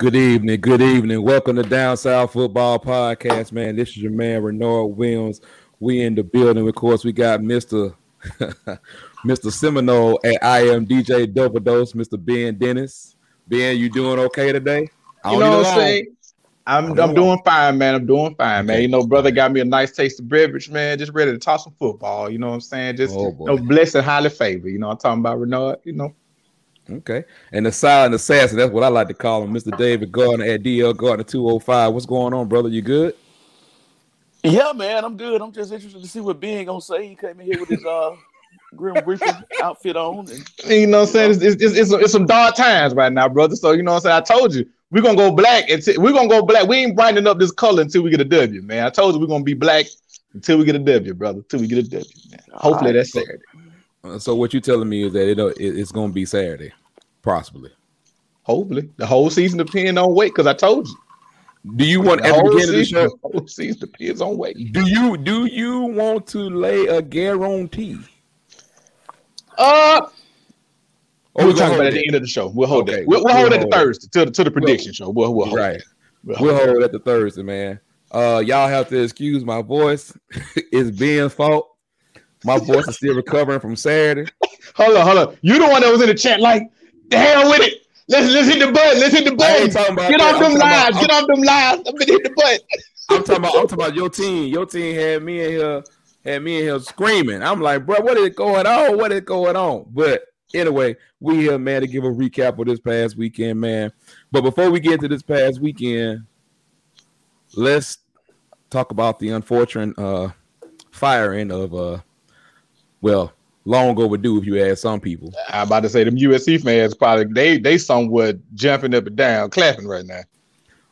Good evening, good evening. Welcome to Down South Football Podcast, man. This is your man Renard Williams. We in the building. Of course, we got Mr. Mr. Seminole at I am DJ Dose, Mr. Ben Dennis. Ben, you doing okay today? You know what I'm saying? I'm I'm doing fine, man. I'm doing fine, man. You know, brother got me a nice taste of beverage, man. Just ready to toss some football. You know what I'm saying? Just oh, you know, blessed and highly favored. You know, I'm talking about Renard. You know. Okay. And the silent assassin, that's what I like to call him, Mr. David Gardner at DL Gardner 205. What's going on, brother? You good? Yeah, man, I'm good. I'm just interested to see what Ben gonna say. He came in here with his uh Grim Reaper outfit on. And, you know what I'm saying? It's, it's, it's, it's, some dark times right now, brother. So you know what I'm saying? I told you we're gonna go black And until we're gonna go black. We ain't brightening up this color until we get a W, man. I told you we're gonna be black until we get a W, brother. Until we get a W, man. Hopefully right. that's Saturday. Uh, so what you telling me is that it, it's gonna be Saturday. Possibly. Hopefully. The whole season depends on weight, because I told you. Do you want at the beginning of the show? The whole season depends on weight. Do you do you want to lay a guarantee? Uh Oh, we'll talk about at the end of the show. We'll hold okay. that. We'll, we'll, hold it at the Thursday to the to the prediction we'll, show. We'll, we'll hold right. We'll, we'll hold, hold it at the Thursday, man. Uh, y'all have to excuse my voice. it's Ben's fault. My voice is still recovering from Saturday. hold on, hold on. You the one that was in the chat like, the hell with it. Let's let's hit the button. Let's hit the button. Get off them lives. Get off them lives. I'm gonna hit the button. I'm talking about. I'm talking about your team. Your team had me in here. Had me in here screaming. I'm like, bro, what is going on? What is going on? But anyway, we here, man, to give a recap of this past weekend, man. But before we get to this past weekend, let's talk about the unfortunate uh, firing of uh, well, long overdue if you ask some people. I'm about to say them USC fans probably they they somewhat jumping up and down, clapping right now.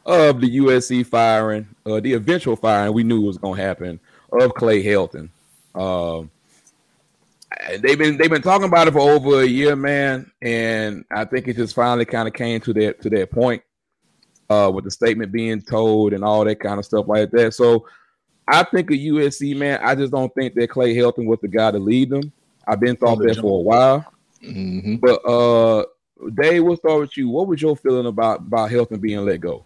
Of the USC firing, uh, the eventual firing, we knew was gonna happen of Clay Helton. Um, they've been they've been talking about it for over a year, man, and I think it just finally kind of came to that to that point uh, with the statement being told and all that kind of stuff like that. So I think of USC, man. I just don't think that Clay Helton was the guy to lead them. I've been thought that for a while. Mm-hmm. But uh Dave, we'll start with you. What was your feeling about about Helton being let go?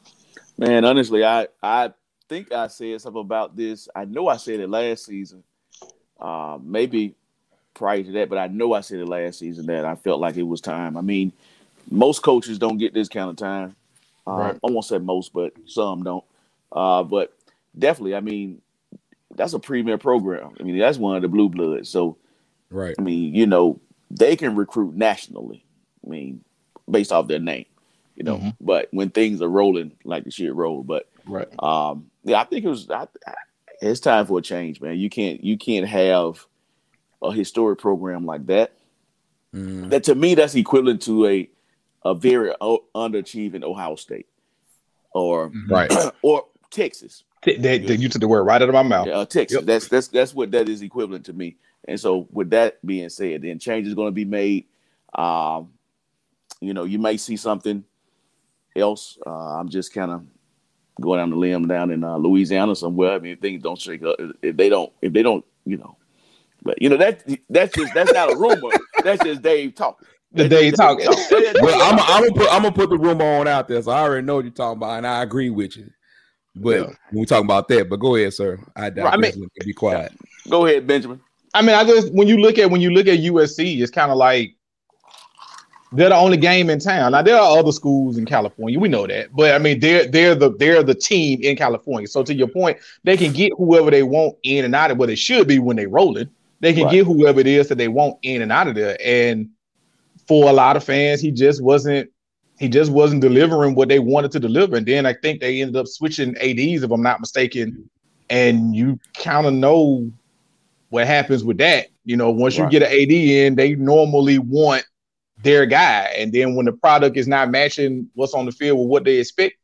Man, honestly, I I think I said something about this. I know I said it last season. Uh, maybe prior to that, but I know I said it last season that I felt like it was time. I mean, most coaches don't get this kind of time. Uh, right. I won't say most, but some don't. Uh, but definitely, I mean, that's a premier program. I mean, that's one of the blue bloods. So, right. I mean, you know, they can recruit nationally. I mean, based off their name, you know. Mm-hmm. But when things are rolling like the shit roll, but right. Um, yeah, I think it was. I, I, it's time for a change, man. You can't you can't have a historic program like that. Mm. That to me, that's equivalent to a a very underachieving Ohio State or right or Texas. They, they, you took the word right out of my mouth. Uh, Texas. Yep. That's that's that's what that is equivalent to me. And so, with that being said, then change is going to be made. Um, you know, you may see something else. Uh, I'm just kind of going down the limb down in uh, Louisiana somewhere. I mean, if things don't shake up, if they don't, if they don't, you know, but you know that that's just that's not a rumor. that's just Dave talking. The Dave talking. Talk. well, I'm, I'm gonna put I'm gonna put the rumor on out there, so I already know what you're talking about, and I agree with you. But yeah. when we talk about that, but go ahead, sir. I, I, I mean, be quiet. Go ahead, Benjamin. I mean, I just when you look at when you look at USC, it's kind of like they're the only game in town. Now there are other schools in California, we know that, but I mean they're they're the they're the team in California. So to your point, they can get whoever they want in and out of. Well, they should be when they roll it. They can right. get whoever it is that they want in and out of there. And for a lot of fans, he just wasn't he just wasn't delivering what they wanted to deliver. And then I think they ended up switching ADs, if I'm not mistaken. And you kind of know what happens with that. You know, once right. you get an AD in, they normally want their guy. And then when the product is not matching what's on the field with what they expect,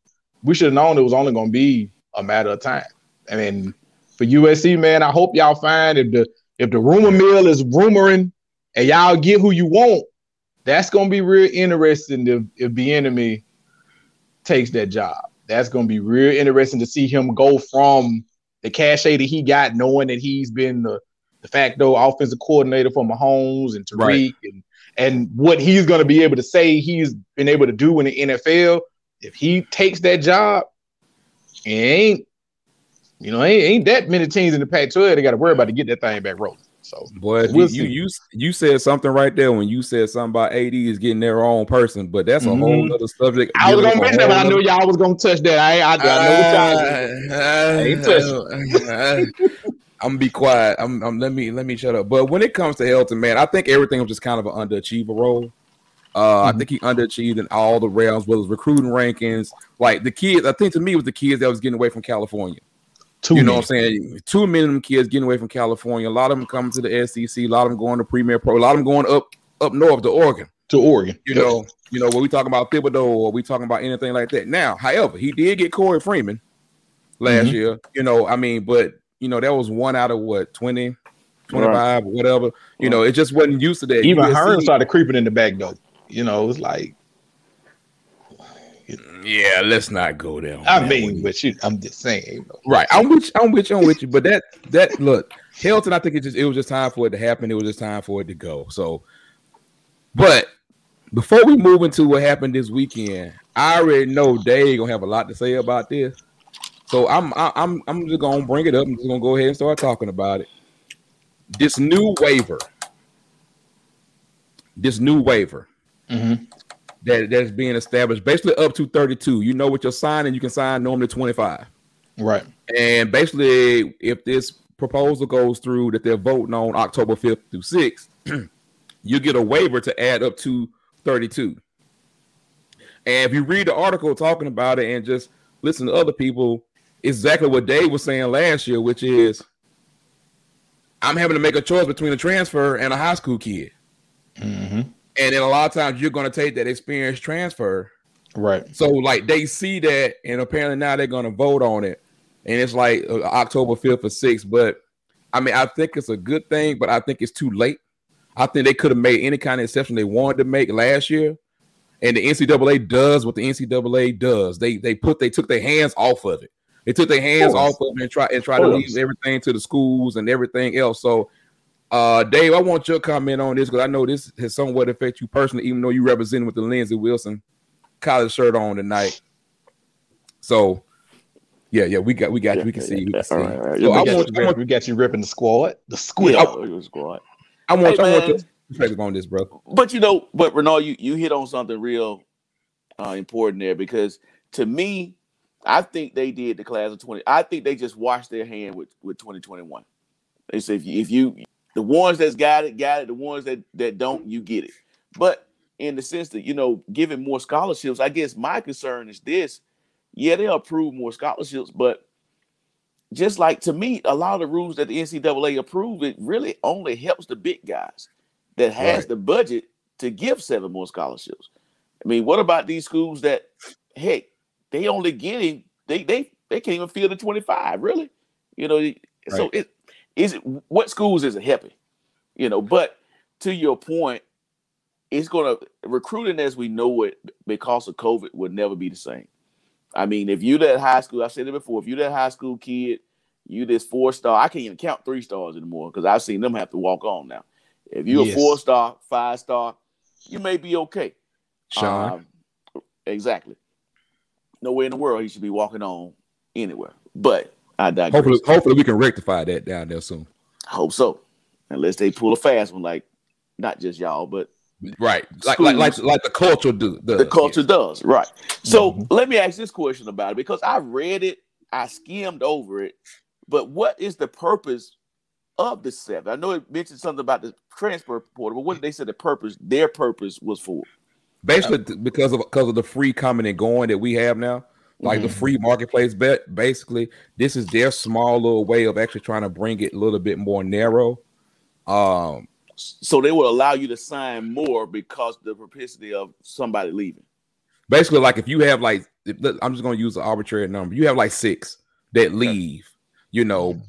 we should have known it was only going to be a matter of time. I mean, for USC, man, I hope y'all find if the if the rumor mill is rumoring and y'all get who you want, that's gonna be real interesting if if Bieniemy takes that job. That's gonna be real interesting to see him go from the cachet that he got, knowing that he's been the de facto offensive coordinator for Mahomes and Tyreek right. and and what he's going to be able to say he's been able to do in the NFL if he takes that job, it ain't you know ain't, ain't that many teams in the Pac-12 they got to worry about to get that thing back rolling. So, boy, we'll you, you, you said something right there when you said something about AD is getting their own person, but that's a mm-hmm. whole other subject. I was gonna mention that, but I know y'all was gonna touch that. I, I, I know what y'all. Uh, ain't touching. I'm gonna be quiet. I'm, I'm, let me let me shut up. But when it comes to Helton, man, I think everything was just kind of an underachiever role. Uh, mm-hmm. I think he underachieved in all the realms, whether it's recruiting rankings, like the kids. I think to me it was the kids that was getting away from California. Too you know what I'm saying? Two minimum kids getting away from California. A lot of them coming to the SEC. A lot of them going to Premier Pro. A lot of them going up up north to Oregon. To Oregon. You know, you know, when we talking about Thibodeaux or we talking about anything like that. Now, however, he did get Korey Foreman last mm-hmm. year. You know, I mean, but you know, that was one out of what 20, 25, right. whatever. You know, it just wasn't used to that. Even Hearn started creeping in the back though. You know, it was like yeah, let's not go there. I mean, but you, I'm just saying, you know. right? I'm with you. I'm with you. I'm with you. But that that look, Helton, I think it just it was just time for it to happen. It was just time for it to go. So, but before we move into what happened this weekend, I already know Dave gonna have a lot to say about this. So I'm I'm I'm just gonna bring it up. I'm just gonna go ahead and start talking about it. This new waiver. This new waiver. Mm-hmm that that's being established basically up to 32. You know what you're signing, you can sign normally 25. Right. And basically, if this proposal goes through that they're voting on October 5th through 6th, you get a waiver to add up to 32. And if you read the article talking about it and just listen to other people, exactly what Dave was saying last year, which is I'm having to make a choice between a transfer and a high school kid. Mm-hmm. And then a lot of times you're going to take that experience transfer. Right. So like they see that, and apparently now they're going to vote on it, and it's like uh, October fifth or sixth. But I mean, I think it's a good thing, but I think it's too late. I think they could have made any kind of exception they wanted to make last year, and the NCAA does what the NCAA does. They they put they took their hands off of it. They took their hands of off of it and try and try to leave everything to the schools and everything else. So uh, Dave, I want your comment on this because I know this has somewhat affected you personally, even though you represent with the Lindsey Wilson college shirt on tonight. So, yeah, yeah, we got, we got, yeah, we can see, we can see. All right, all right. So we, got want, you, want, we got you ripping the squad, the squad, yeah, squad. I want, hey, I want your perspective on this, bro. But you know, but Renard, you you hit on something real uh, important there because to me, I think they did the class of twenty. I think they just washed their hand with with twenty twenty one. They said if you, if you the ones that's got it, got it. The ones that that don't, you get it. But in the sense that you know, giving more scholarships, I guess my concern is this: yeah, they'll approve more scholarships, but just like to me, a lot of the rules that the NCAA approved, it really only helps the big guys that has right. the budget to give seven more scholarships. I mean, what about these schools that heck, they only getting they they they can't even fill the 25, really? You know, right. so it is it what schools is it helping? You know, but to your point, it's gonna recruiting as we know it because of COVID would never be the same. I mean, if you that high school, I've said it before, if you that high school kid, you this four star, I can't even count three stars anymore because I've seen them have to walk on now. If you're yes. a four star, five star, you may be okay. Sean. Um, exactly. Nowhere in the world he should be walking on anywhere. But I digress. Hopefully, hopefully we can rectify that down there soon. I hope so. Unless they pull a fast one, like not just y'all, but right, like like like, like the culture do. Does. The culture does, right? So mm-hmm. let me ask this question about it because I read it, I skimmed over it, but what is the purpose of the seven? I know it mentioned something about the transfer portal, but what did they say the purpose? Their purpose was for basically because of because of the free coming and going that we have now like mm-hmm. the free marketplace bet basically this is their small little way of actually trying to bring it a little bit more narrow. Um so they will allow you to sign more because the propensity of somebody leaving? Basically like if you have like i'm just going to use an arbitrary number. You have like six that leave you know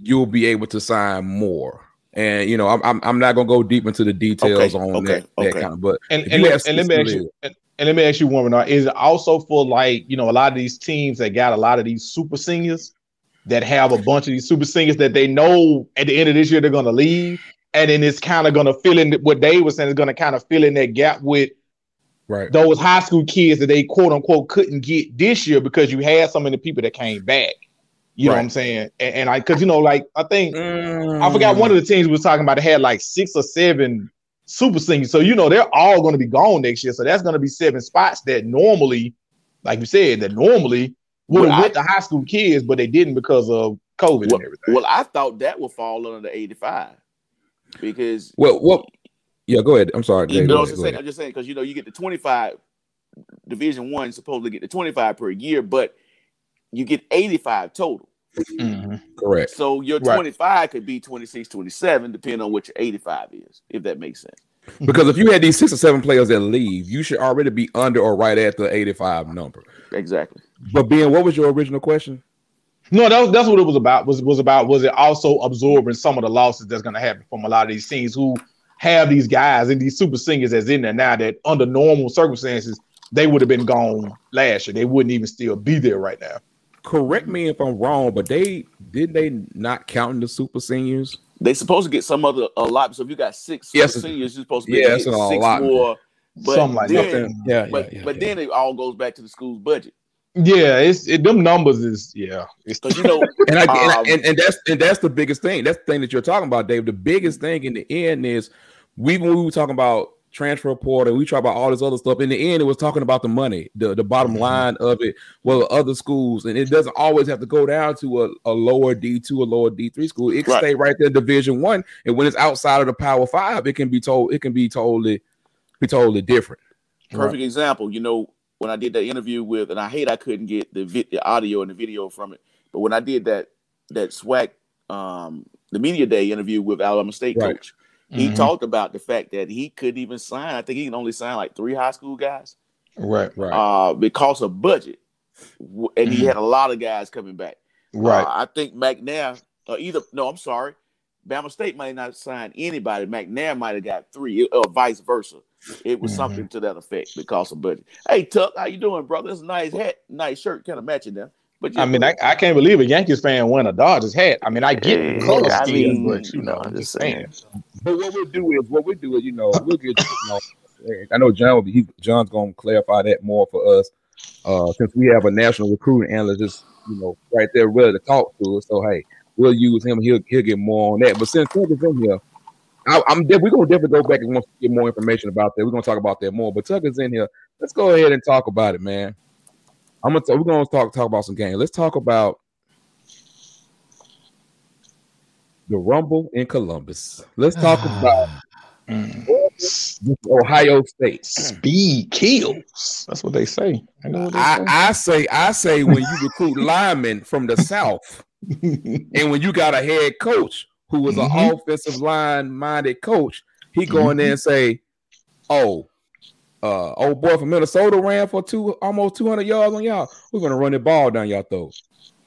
you'll be able to sign more. And you know, I'm I'm, I'm not gonna go deep into the details okay, on okay, that, that okay. kind of, but and, and, let, and let me ask you, and let me ask you one more. Is it also for like you know a lot of these teams that got a lot of these super seniors that have a bunch of these super seniors that they know at the end of this year they're going to leave, and then it's kind of going to fill in what Dave was saying is going to kind of fill in that gap with Right. those high school kids that they quote unquote couldn't get this year because you had so many people that came back. You know what I'm saying? And, and I, because you know, like I think Mm. I forgot one of the teams we was talking about. It had like six or seven super seniors, so you know they're all going to be gone next year. So that's going to be seven spots that normally, like you said, that normally would Well, have I- went to high school kids, but they didn't because of COVID Well, and everything. well, I thought that would fall under the 85 because Well, what? Yeah, go ahead. I'm sorry. you Jay, know what ahead, I'm saying. I'm just saying because you know you get the 25 Division One supposedly get the 25 per year, but you get 85 total. Mhm. Correct. So your Right. 25 could be 26, 27, depending on what your 85 is, if that makes sense. Because if you had these six or seven players that leave, you should already be under or right at the 85 number. Exactly. But Ben, what was your original question? No, that was, that's what it was about. Was was about was it also absorbing some of the losses that's going to happen from a lot of these teams who have these guys and these super seniors that's in there now that under normal circumstances they would have been gone last year. They wouldn't even still be there right now. Correct me if I'm wrong, but they did they not count the super seniors? They supposed to get some other a lot. So if you got six Yes, seniors, you're supposed to be yeah, able it's to get six allotment. more. But Something like then, that. Yeah, but yeah, yeah, but yeah. then it all goes back to the school's budget Yeah, it's it, them numbers is yeah. It's because you know and, I, and, I- Um, and and that's and that's the biggest thing. That's the thing that you're talking about, Dave. The biggest thing in the end is we when we were talking about transfer portal, and we talk about all this other stuff. In the end, it was talking about the money, the, the bottom Mhm. line of it. Well, other schools, and it doesn't always have to go down to a, a lower D two, a lower D three school. It can Right. stay right there, Division one, and when it's outside of the Power Five, it can be told it can be totally be totally different. perfect example. You know, when I did that interview with, and I hate I couldn't get the, vi- the audio and the video from it, but when I did that that SWAC, um, the media day interview with Alabama State Right. coach, he Mhm. talked about the fact that he couldn't even sign. I think he can only sign like three high school guys right, Right. uh, because of budget, and he Mhm. had a lot of guys coming back. right. Uh, I think McNair, uh, either no, I'm sorry, Bama State might not sign anybody. McNair might have got three, or vice versa. It was Mhm. something to that effect because of budget. Hey Tuck, how you doing, brother? It's a nice hat, nice shirt, kind of matching them. But I mean, I, I can't believe a Yankees fan won a Dodgers hat. I mean, I get Yeah, the color I scheme, mean, but you know, I'm I'm just just saying. But what we'll do is what we do is, you know, we'll get you know, I know John will be he, John's gonna clarify that more for us. Uh since we have a national recruiting analyst just, you know, right there ready to talk to us. So hey, we'll use him, he'll he'll get more on that. But since Tuck is in here, I, I'm we're gonna definitely go back and want to get more information about that. We're gonna talk about that more. But Tucker's in here. Let's go ahead and talk about it, man. I'm gonna talk, we're gonna talk talk about some games. Let's talk about the Rumble in Columbus. Let's talk about Mm. Ohio State. Speed kills. That's what they say. I know they I, I say, I say, when you recruit linemen from the South, and when you got a head coach who was an Mhm. offensive line minded coach, he go in there and say, "Oh, uh, old boy from Minnesota ran for two almost two hundred yards on y'all. We're gonna run the ball down y'all throat."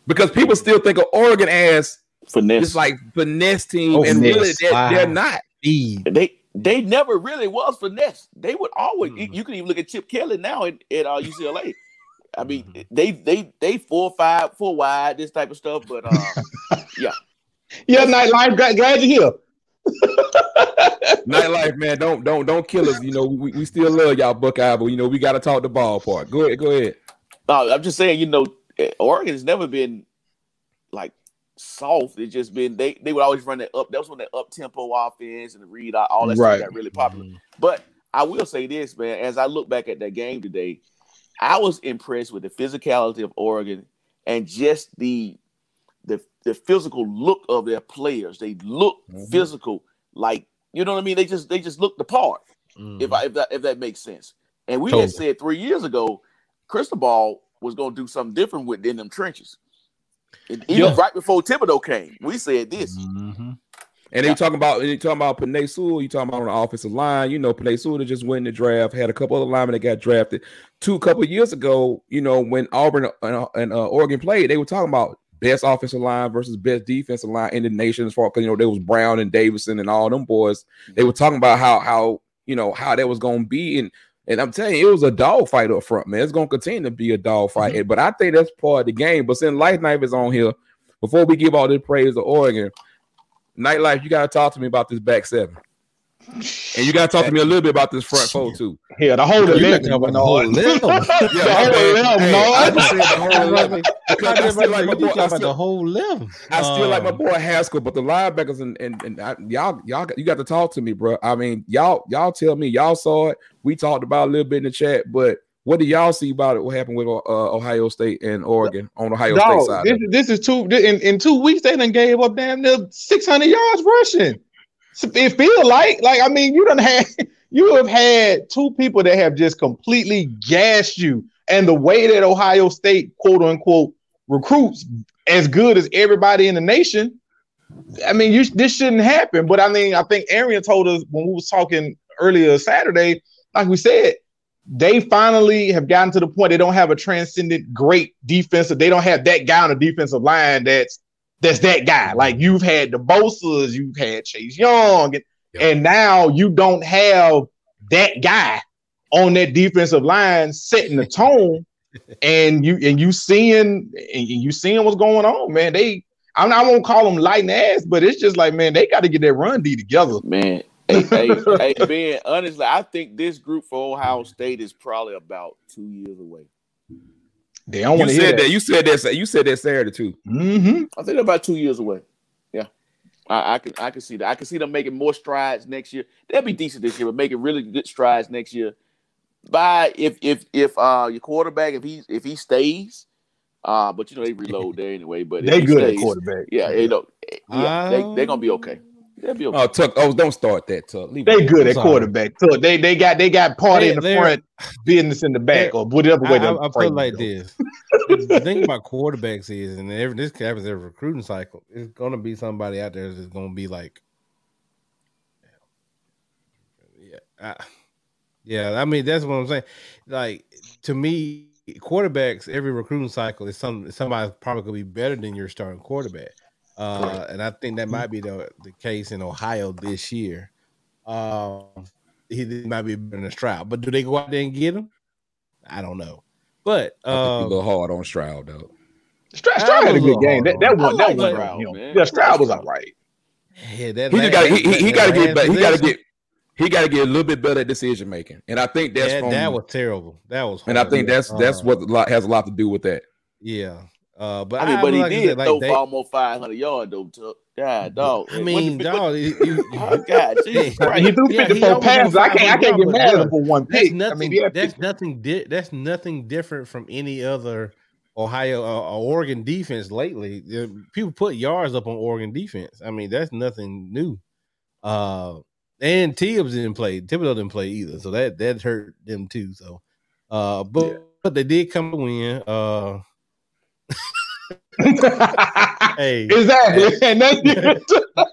Because people still think of Oregon as finesse. this like finesse team, Oh, and really they're, Wow. they're not. They they never really was finesse. They would always. Mm-hmm. Mhm. You can even look at Chip Kelly now at, at uh, UCLA. I mean, Mm-hmm. they they they four five, four wide, this type of stuff. But uh, Yeah, nightlife. Glad, glad you're here. Nightlife, man, don't don't don't kill us. You know, we, we still love y'all Buckeye, but you know we got to talk the ballpark. Go ahead, go ahead. No, I'm just saying, you know, Oregon has never been like soft. It's just been they they would always run that up. That was when that up tempo offense and the read all all that Right. stuff got really popular. Mm-hmm. But I will say this, man, as I look back at that game today, I was impressed with the physicality of Oregon and just the the physical look of their players. They look Mhm. physical, like you know what I mean. They just they just look the part Mm-hmm. if I, if that if that makes sense. And we Totally. had said three years ago, Cristobal was going to do something different within them trenches. And even Yeah. right before Thibodeaux came, we said this. Mhm. And they talking about and you talking about Penei Sewell, you talking about on the offensive line. You know, Penei Sewell just went in the draft, had a couple other linemen that got drafted. Two couple years ago, you know, when Auburn and, and uh, Oregon played, they were talking about best offensive line versus best defensive line in the nation as far because you know there was Brown and Davidson and all them boys. They were talking about how how you know how that was gonna be and and I'm telling you, it was a dog fight up front, man. It's gonna continue to be a dog fight. Mm-hmm. But I think that's part of the game. But since Life Knife is on here, before we give all this praise to Oregon, Nightlife, you gotta talk to me about this back seven. And you got to talk to me a little bit about this front four too. Yeah, the whole You eleven. the no. whole eleven. Yeah, my whole bad. eleven, Hey, no. I just said the whole eleven. Because I still like my boy. I about the whole eleven. I still like my Um, boy Haskell, but the linebackers and and, and I, y'all y'all got- you got to talk to me, bro. I mean, y'all y'all tell me y'all saw it. We talked about it a little bit in the chat, but what do y'all see about it? What happened with uh, Ohio State and Oregon on Ohio State Dog, side? this, this is two in, in two weeks. They done gave up damn near six hundred yards rushing. It feel like like I mean you don't have you have had two people that have just completely gassed you, and the way that Ohio State quote unquote recruits as good as everybody in the nation. I mean, you this shouldn't happen. But I mean, I think Arian told us when we was talking earlier Saturday, like we said, they finally have gotten to the point they don't have a transcendent great defensive. They don't have that guy on the defensive line that's that's that guy. Like you've had the Bosa's, you've had Chase Young, and, Yeah. and now you don't have that guy on that defensive line setting the tone. and you and you seeing and you seeing what's going on, man. They I'm not, I won't call them lighting ass, but it's just like, man, they got to get that run D together. Man, hey, hey, hey, Ben, honestly, I think this group for Ohio State is probably about two years away. They don't You want to hear said that. that. You said that. You said that Saturday too. hmm I think they're about two years away. Yeah. I, I can I can see that. I can see them making more strides next year. They'll be decent this year, but making really good strides next year. By if if if uh your quarterback if he if he stays, uh but you know they reload there anyway. But They he good at quarterback. Yeah, you know, yeah, they they're gonna be Um, okay. They'll be okay. Oh, Tuck. Oh, don't start that, Tuck. Leave They good at sorry. quarterback. So they they got they got party They- in the front, business in the back, or whatever I, way I, they I put phrase it like it. this: the thing about quarterbacks is, and every this happens every recruiting cycle, it's gonna be somebody out there that's gonna be like, yeah, I, yeah. I mean, that's what I'm saying. Like to me, quarterbacks every recruiting cycle is some somebody's probably gonna be better than your starting quarterback. Uh, and I think that might be the the case in Ohio this year. Um, he might be better than Stroud, but do they go out there and get him? I don't know. But I think you a um, hard on Stroud though. Stroud, Stroud had a good game. That that I one that one Stroud, you know. Yeah, Stroud was all right. yeah, that He last- just got. He, he, he got to get. last better. He got to get. He got to get a little bit better at decision making, and I think that's that, from. that was terrible. That was, and I think that's that's Uh, what has a lot to do with that. Yeah, uh, but I mean, but he like did said, like throw they- almost 500 yards though. Tuck. God, dog. I mean, what- dog, you- you- Oh, God, Jesus Christ. He threw 54 almost passes. I can't I can't get mad at him for one that's pick. I nothing. mean, he that's nothing. Di- that's nothing different from any other Ohio uh, uh, Oregon defense lately. People put yards up on Oregon defense. I mean, that's nothing new. Uh, and Tibbs didn't play. Thibodeaux didn't play either, so that that hurt them too. So, uh, but Yeah. but they did come to win. Uh, hey, exactly. And that,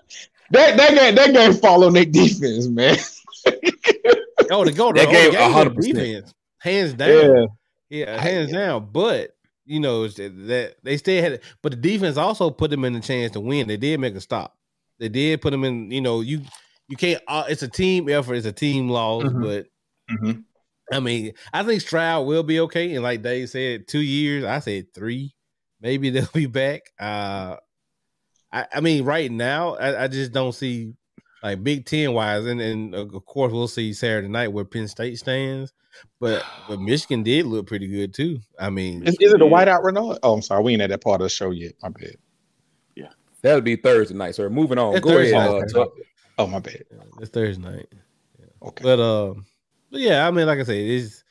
that that game that game fall on their defense, man. oh, the go That game, game 100%. defense, hands down. Yeah. Yeah, hands down. But you know that that they still had, it. but the defense also put them in the chance to win. They did make a stop. They did put them in. You know, you you can't. Uh, it's a team effort. It's a team loss. Mhm. But Mhm. I mean, I think Stroud will be okay. And like Dave said, two years. I said three. Maybe they'll be back. Uh, I, I mean, right now, I, I just don't see like Big Ten wise, and, and uh, of course we'll see Saturday night where Penn State stands. But but Michigan did look pretty good too. I mean, Is, is it a whiteout Renard? Oh, I'm sorry, we ain't at that part of the show yet. My bad. Yeah, That'll be Thursday night, sir. Moving on. It's Go Thursday ahead. night. Uh, Tuck. Oh, my bad. it's Thursday night. Okay. But um, but yeah, I mean, like I said, it's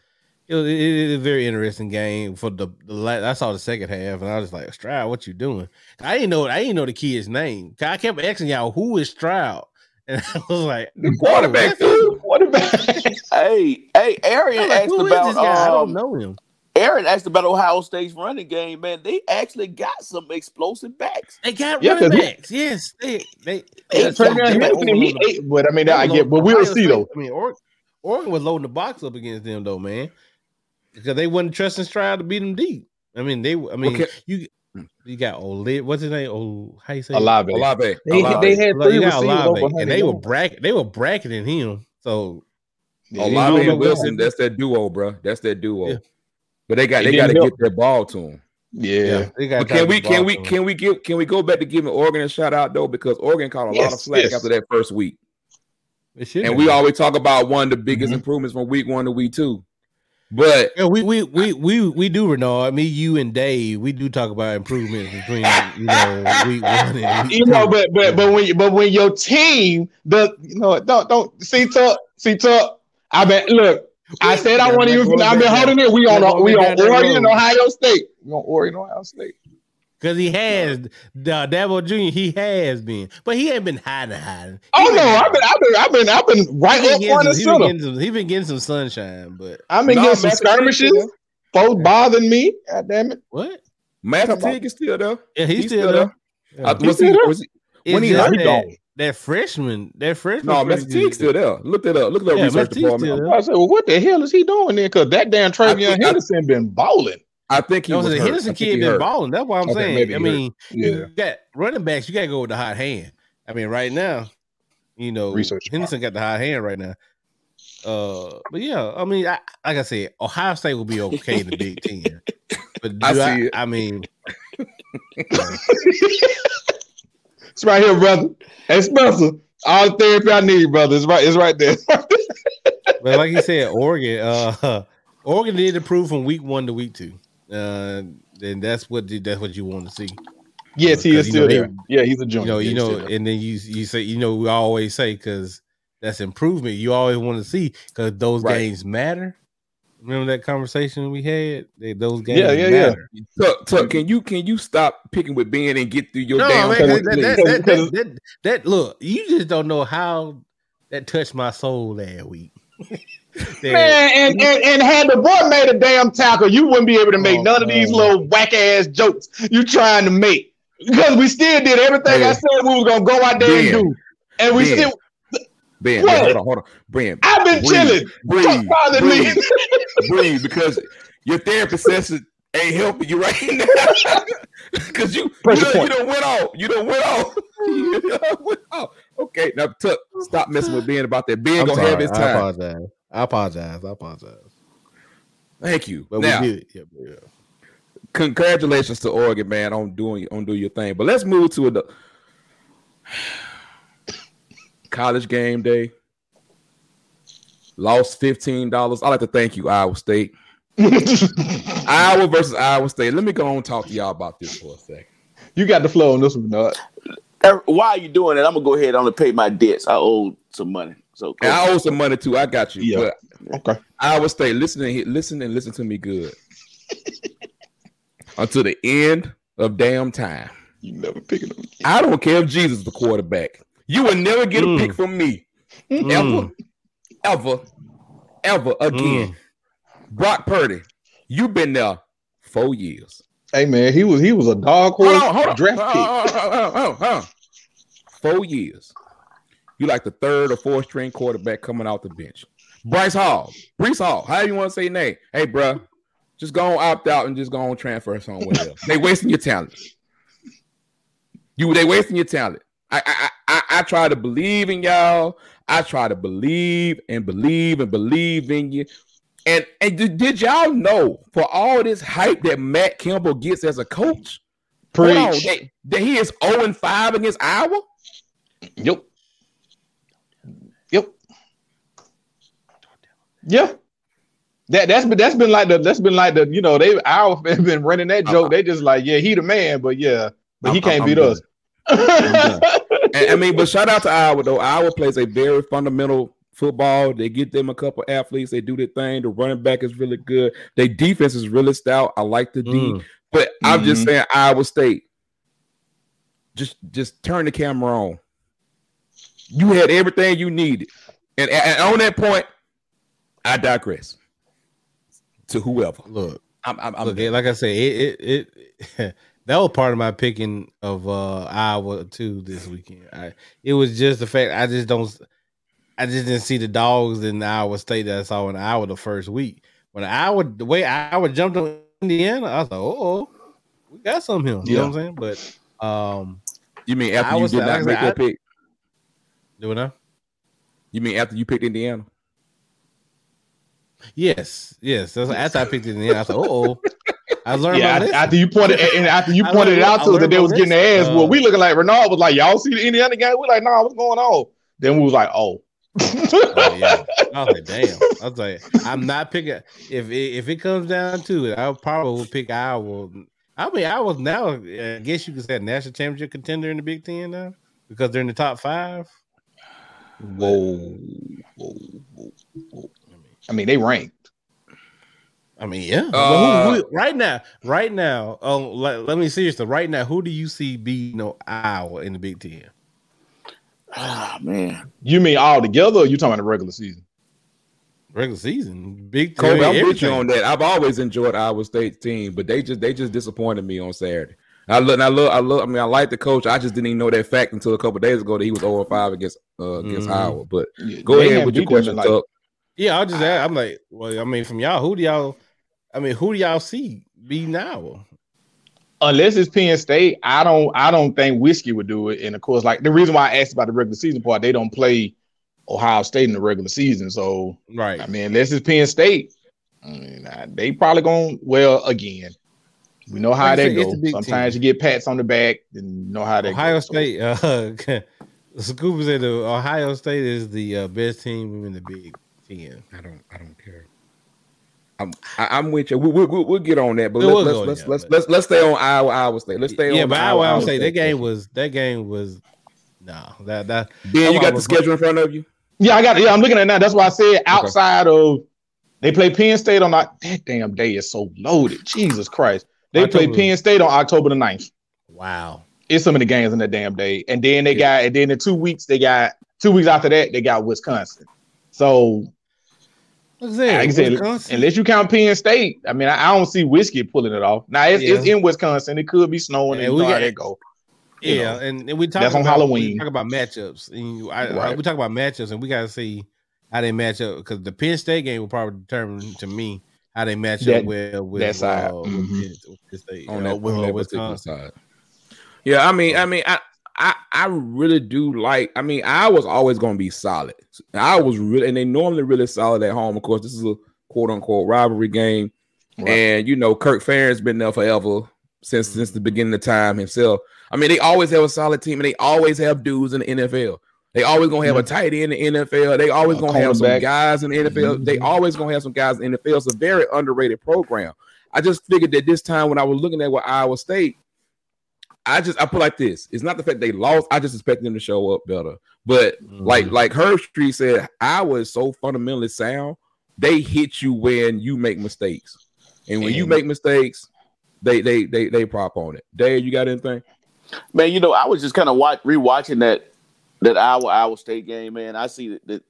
it was, it, it is a very interesting game for the, the la- I saw the second half and I was like, Stroud, what you doing? I didn't know I didn't know the kid's name. I kept asking y'all who is Stroud, and I was like, The quarterback, oh, Quarterback. Hey, hey, Arian like, asked who is about this guy? I don't um, know him. Aaron asked about Ohio State's running game, man. They actually got some explosive backs. They got Yeah, running 'cause he- backs. Yes, they they. Yeah, they Trey Yeah, Young they Houston, overloaded- he but I mean, they I get, but we'll Ohio see State. though. I mean, Oregon, Oregon was loading the box up against them though, man, because they wouldn't trusting Stroud to beat them deep. I mean, they. I mean, Okay. you you got Olave. What's his name? Oh, how you say? it? Olave. Olave. They, Olave. they had Like, three you Olave, and they were yards. bracket they were bracketing him. So Yeah, Olave and Wilson. That's that duo, bro. That's that duo. Yeah. But they got they got to get their ball to him. Yeah. they got But can we can we can we give can we go back to giving Oregon a shout out though because Oregon caught a lot of Yes, flack yes. after that first week. And be. we always talk about one of the biggest Mhm. improvements from week one to week two. But Yeah, we we we we we do Renard. Me, you, and Dave. We do talk about improvement between you know week one and week You know, two. but but but when but when your team does, you know, don't don't see Tuck, see Tuck. I bet. Look, I said I want to like use. I've been holding it. We down- on we going on back down Oregon. Ohio State. We on Oregon, Ohio State. Because he has the Dabo Jr. He has been, but he ain't been hiding, hiding. Oh, he Oh been- no, I've been I've been I've been I've been right he been up getting front and some- he been center. he been getting some sunshine, but I've been No, getting some skirmishes. still Folks bothering me. God damn it. what? Master Come on. Teague is still there. Yeah, he's, He's still, still there. there. Uh, I, Yeah. was still he, there? he, when he- just that, gone. that freshman, that freshman. no, Master freshman- Teague's still there. Look that up. Look at the Yeah, research department. still there. I said, well, what the hell is he doing there? Because that damn I TreVeyon Henderson been balling. I think he No, was the Henderson kid he been hurt. balling. That's what I'm Okay, saying. I mean, Yeah. you got running backs. You got to go with the hot hand. I mean, right now, you know, Research Henderson got the hot hand right now. Uh, but yeah, I mean, I, like I said, Ohio State will be okay in the Big Ten. But do I I. I mean, It's right here, brother. Hey Spencer, all the therapy I need, brother. It's right, it's right there. but like you said, Oregon, uh, Oregon did improve from week one to week two. Uh, then that's what that's what you want to see. yes, he Because, is you know, still he- there. Yeah, he's a you junior. know, you know, and then you you say, you know, we always say because that's improvement. You always want to see because those Right. games matter. Remember that conversation we had? They, those games Yeah, yeah, yeah. matter. Tuck, Tuck, can you can you stop picking with Ben and get through your No, damn man, that, that, that, that, that, that, that- look, you just don't know how that touched my soul that week. That- Man, and, and and had the boy made a damn tackle, you wouldn't be able to make Oh, none of these man. little whack ass jokes you trying to make because we still did everything I said we were gonna go out there Ben. and do, and we Ben. still. Ben, Ben, hold on, hold on. Ben, I've been breathe, chilling. breathe, Don't bother me. breathe, breathe, because your therapist says it ain't helping you right now. Because you, you, done, you point. don't went off. You don't went off. you done went off. Okay, now Tuck, stop messing with Ben about that. Ben I'm gonna sorry. have his I time. Apologize. I apologize. I apologize. Thank you. But now, we did. Yeah, yeah. congratulations to Oregon, man, on doing on doing your thing. But let's move to the college game day. Lost fifteen dollars. I'd like to thank you, Iowa State. Iowa versus Iowa State. Let me go on and talk to y'all about this for a second. you got the flow on this one, dog. Er, While you doing it? I'm gonna go ahead and pay my debts. I owe some money. So And I owe some money too. I got you. Yeah. But Okay. Iowa State, listen and listen and listen to me good. Until the end of damn time. You never picking them. I don't care if Jesus is the quarterback. You will never get a Mm. pick from me. Mm-hmm. Ever, ever, ever again. Mm. Brock Purdy, you've been there four years. Hey man, he was he was a dog horse Hold on, hold on. draft pick. hold on, hold on, hold on, hold on. Four years. You like the third or fourth string quarterback coming off the bench. Bryce Hall, Bryce Hall, how you want to say name? Hey, bruh, just go on opt out and just go on transfer somewhere else. they wasting your talent. You they wasting your talent. I, I I I try to believe in y'all. I try to believe and believe and believe in you. And and did, did y'all know for all this hype that Matt Campbell gets as a coach? Hold on, Preach. that, that he is 0 and 5 against Iowa? Yep. Yeah. That that's been that's been like the that's been like the you know they our have been running that joke. They just like yeah he the man, but yeah, but he I'm- can't I'm beat us. And, I mean, but shout out to Iowa though. Iowa plays a very fundamental football. They get them a couple athletes. They do their thing. The running back is really good. Their defense is really stout. I like the D. Mm. But I'm just Mhm. saying, Iowa State. Just just turn the camera on. You had everything you needed, and, and on that point, I digress. To whoever, Look, I'm, I'm, I'm Look, like I say, it it, it that was part of my picking of uh Iowa too this weekend. I it was just the fact I just don't I just didn't see the dogs in Iowa State that I saw in Iowa the first week. When Iowa the way Iowa jumped on Indiana, I was like, oh, we got some here. You know what I'm saying? But um you mean after I you did I not make that I- pick? doing that? You mean after you picked Indiana? Yes, yes. That's after I picked it in, I was like, oh, I learned yeah, after, lesson. after you pointed and after you pointed it out I to us that they was getting their ass lesson. well, Uh, we looking like Renard was like, y'all see the Indiana game? We're like, nah, what's going on? Then we was like, oh, Oh, yeah. I was like, damn. I was like, I'm not picking. If it, if it comes down to it, I probably will pick Iowa. I mean, I was now. I guess you could say national championship contender in the Big Ten now because they're in the top five. Whoa, whoa, whoa, whoa. I mean, they ranked. I mean, yeah. Uh, Who- who- right now, right now. Oh, let, let me see this. Right now, who do you see beating no Iowa in the Big Ten? Ah man. You mean all together? Or you talking about the regular season? Regular season, Big Ten. Kobe, I'm with you on that. I've always enjoyed Iowa State's team, but they just they just disappointed me on Saturday. I look, I look, I look. I mean, I like the coach. I just didn't even know that fact until a couple days ago that he was 0 5 against uh, against Mhm. Iowa. But Yeah, go they ahead with your beat them in, question, like, Tuck. Yeah, I'll just ask, I'm like, well, I mean, from y'all, who do y'all? I mean, who do y'all see be now? unless it's Penn State, I don't I don't think whiskey would do it. And of course, like the reason why I asked about the regular season part, they don't play Ohio State in the regular season. So Right. I mean, unless it's Penn State, I mean, I- they probably going well again. We know how Like I they said, it's go. Sometimes Ten. you get pats on the back, and know how they Ohio go. So, State. Uh, Scoop said the Ohio State is the uh, best team in the Big Ten. I don't, I don't care. I'm, I, I'm with you. We, we, we, we'll get on that, but We'll let's let's there, let's, but- let's let's stay on Iowa, Iowa State. Let's stay yeah, on but I Iowa, would Iowa say that game was that game was no that that Ben, you got the was- schedule in front of you. yeah, I got yeah, I'm looking at that. That's why I said outside of they play Penn State on that that damn day is so loaded. Jesus Christ. They play Penn State on October the 9th. wow. It's so many games in that damn day. And then they got, and then in two weeks, they got two weeks after that, they got Wisconsin. So What's that? Like I said, unless you count Penn State, I mean, I, I don't see whiskey pulling it off. Now it's, it's in Wisconsin. It could be snowing, Yeah, and you we got- that go. yeah, know. and, and we talk That's on about, Halloween. We talk about matchups. And you- I, I- we talk about matchups, and we got to see how they match up because the Penn State game will probably determine to me how they match That- up with with, that side. uh, with Mhm. Penn- with Penn State, on uh, that, with, on uh, that Wisconsin. side. Yeah, I mean, I mean, I, I, I really do like. I mean, I was always going to be solid. I was really, and they normally really solid at home. Of course, this is a quote unquote rivalry game, Right. and you know, Kirk Ferentz been there forever since since the beginning of time himself. I mean, they always have a solid team, and they always have dudes in the NFL. They always gonna have a tight end in the NFL. They always gonna have some cornerback. guys in the NFL. They Mhm. always gonna have some guys in the NFL. It's a very underrated program. I just figured that this time when I was looking at what Iowa State, I just I put like this. It's not the fact they lost. I just expect them to show up better. But like Mm-hmm. like Herbstreit said, I was so fundamentally sound. They hit you when you make mistakes, and when you make mistakes, they they they they prop on it. Dave, you got anything? Man, you know, I was just kind of watch rewatching that that Iowa Iowa State game. Man, I see that the,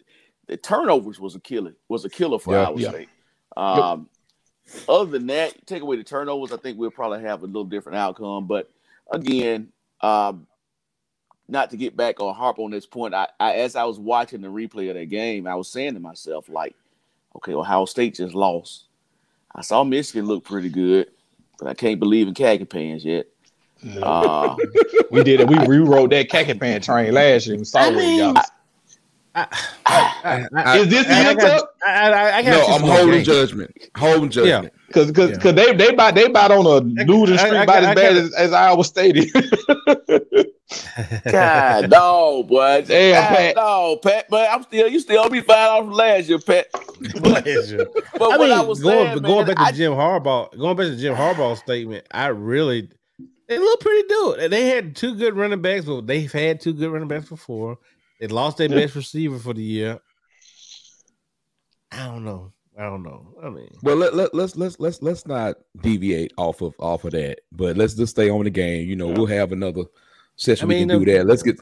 the turnovers was a killer was a killer for Yeah. Iowa Yeah. State. Um, Other than that, take away the turnovers, I think we'll probably have a little different outcome. But again, um, not to get back or harp on this point, I, I as I was watching the replay of that game, I was saying to myself, like, okay, Ohio State just lost. I saw Michigan look pretty good, but I can't believe in khaki pants yet. Uh, we did it. We rewrote that khaki pant train last year. We saw I it, mean, y'all. I, I, I, Is this the I, I year, got, Tuck? I, I, I got No, you I'm holding games. judgment. Holding judgment. Because because Yeah. because they they about they about on a losing I- streak about as I bad as, as Iowa State. God, no, boy. Damn, God, Pat. No, Pat. But I'm still, you still be five off from last year, Pat. Pleasure. But I what mean, I was going, saying, going man, back to I- Jim Harbaugh, going back to Jim Harbaugh's statement, I really they look pretty good. They had two good running backs, but they've had two good running backs before. They lost their Yeah. best receiver for the year. I don't know. I don't know. I mean, Well, let, let let's let's let's let's not deviate off of off of that, but let's just stay on the game. You know, we'll have another session I we mean, can do that. Let's get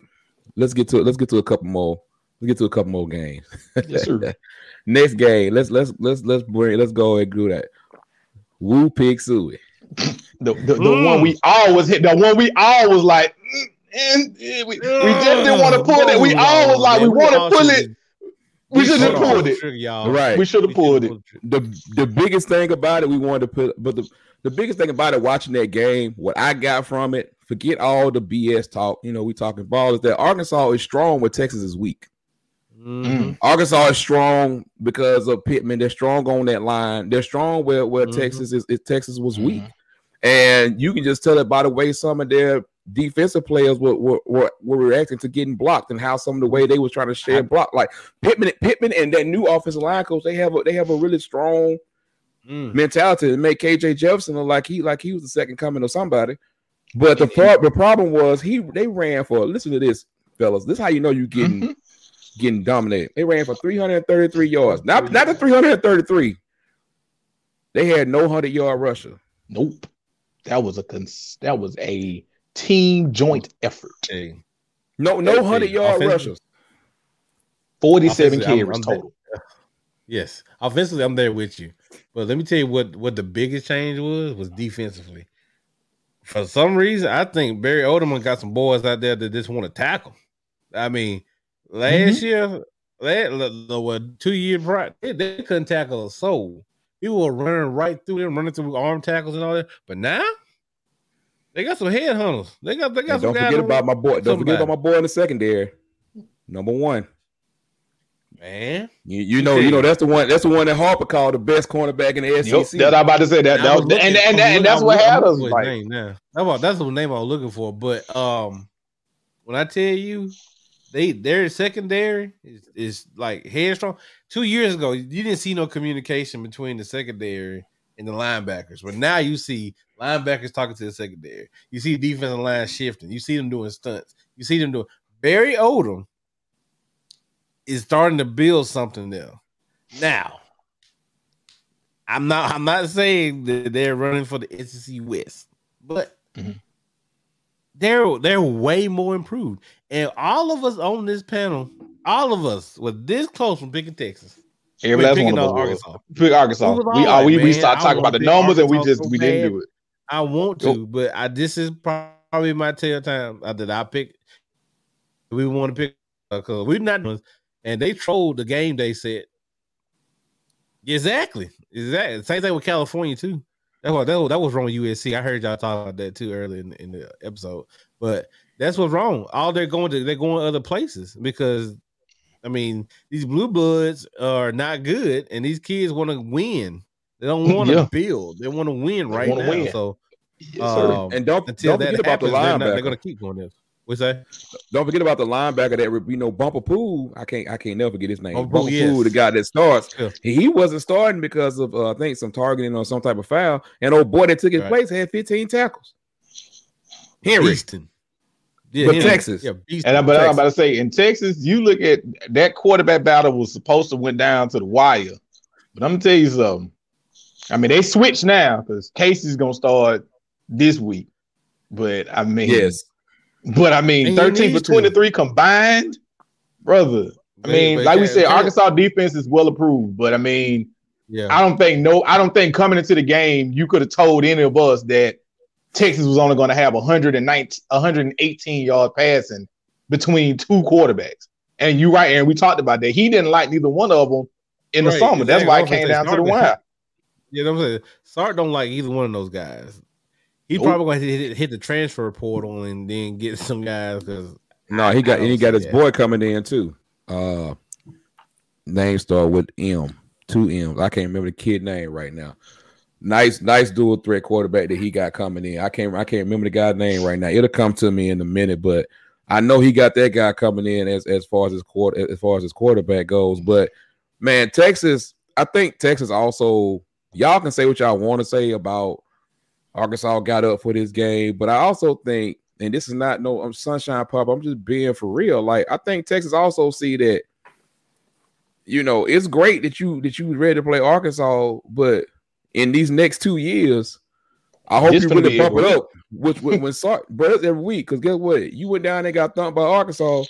let's get to let's get to a couple more. Let's get to a couple more games. yes, sir. Next game, let's let's let's let's bring let's go and do that. Woo pig suey. The, the, the Mm. one we always hit, the one we always like, mm, and, eh, we, we just didn't want to pull it. We always like we want to pull it. We should have pulled it. y'all. Right. We should have pulled it. The the biggest thing about it, we wanted to put, but the the biggest thing about it, watching that game, what I got from it, forget all the BS talk. You know, we talking ball is that Arkansas is strong, where Texas is weak. Mhm. Arkansas is strong because of Pittman. They're strong on that line. They're strong where, where Mhm. Texas is, is Texas was weak. And you can just tell it by the way some of their defensive players were, were were, were reacting to getting blocked and how some of the way they was trying to share block. Like Pittman, Pittman, and that new offensive line coach, they have a they have a really strong Mm. mentality to make KJ Jefferson look like he like he was the second coming of somebody. But the pro- the problem was he they ran for listen to this, fellas. This is how you know you're getting Mhm. getting dominated. They ran for 333 yards. Not not the 333. They had no hundred yard rusher. Nope. That was a cons- that was a team joint effort. Hey, No no Hey, hundred yard offensive- rushers. 47 Offensively, I'm- carries I'm there. total. yes, offensively, I'm there with you. But let me tell you what what the biggest change was was defensively. For some reason, I think Barry Oderman got some boys out there that just want to tackle. I mean, last mm-hmm. year, last, the what two year prior, they, they couldn't tackle a soul. People were running right through them, running through arm tackles and all that. But now they got some headhunters. They got they got And some don't guys. forget about my boy. Don't forget about my boy in the secondary. Number one. man. You, you know, you know that's the one. That's the one that Harper called the best cornerback in the Yep, SEC. that I'm about to say that. That was was, and, looking- and, and, that's what I had was us looking for his like. name now. That's what that's the name I was looking for. But um, when I tell you they their secondary is, is like headstrong. Two years ago, you didn't see no communication between the secondary and the linebackers, but now you see linebackers talking to the secondary. You see defensive line shifting. You see them doing stunts. You see them doing. Barry Odom is starting to build something there. Now, I'm not. I'm not saying that they're running for the SEC West, but Mhm. they're they're way more improved. And all of us on this panel, all of us were this close from picking Texas. Every We're last picking one of on us was. Arkansas. Pick Arkansas. We was We, all uh, we, right, we started talking about the numbers and we just so we didn't do it. I want to, but I this is probably my tail time uh, that I pick. We want to pick because we're not, and they trolled the game they said. Exactly, exactly. Same thing with California too. That's what that was, that was wrong with USC. I heard y'all talk about that too early in, in the episode, but that's what's wrong. All they're going to they're going other places because, I mean, these blue bloods are not good, and these kids want to win. They don't want to Yeah. build. They want to win right now. win. So Yes, sir. um, and don't until don't that forget about the happens, they're, not, linebacker. they're going to keep going this. What's that? Don't forget about the linebacker that you know Bumper Pool. I can't I can't never forget his name. Bumper Bumper, Pool, Pool, the guy that starts. Yeah. He, he wasn't starting because of uh, I think some targeting or some type of foul. And old boy that took his Right. place had 15 tackles. Henry. Beaston. Yeah, But Henry. Texas. Yeah, Beaston. And I, but I'm Texas. about to say, in Texas, you look at that quarterback battle was supposed to went down to the wire. But I'm gonna tell you something. I mean, they switched now because Casey's gonna start this week. But I mean, Yes. But I mean, And 13 for need to. 23 combined, brother. I mean, like we Ca- said, Arkansas defense is well approved. But I mean, Yeah, I don't think no, I don't think coming into the game, you could have told any of us that Texas was only going to have 119, 118 yard passing between two quarterbacks. And you right, and we talked about that. He didn't like neither one of them in the Right, summer. That's why I it came down to the wire. you know I'm saying. Sark don't like either one of those guys. He's Nope. probably going to hit, hit the transfer portal and then get some guys because No, he got and he got his that. boy coming in too. Uh name start with M, two M's. I can't remember the kid name right now. Nice, nice dual threat quarterback that he got coming in. I can't I can't remember the guy's name right now. It'll come to me in a minute, but I know he got that guy coming in as as far as his quarter as far as his quarterback goes. But man, Texas, I think Texas also y'all can say what y'all want to say about Arkansas got up for this game, but I also think, and this is not no um, sunshine pop. I'm just being for real. Like I think Texas also see that, you know, it's great that you that you ready to play Arkansas, but in these next two years, I hope This you really bump it up. Which when, when Sark, bro, every week. Because guess what? You went down and got thumped by Arkansas.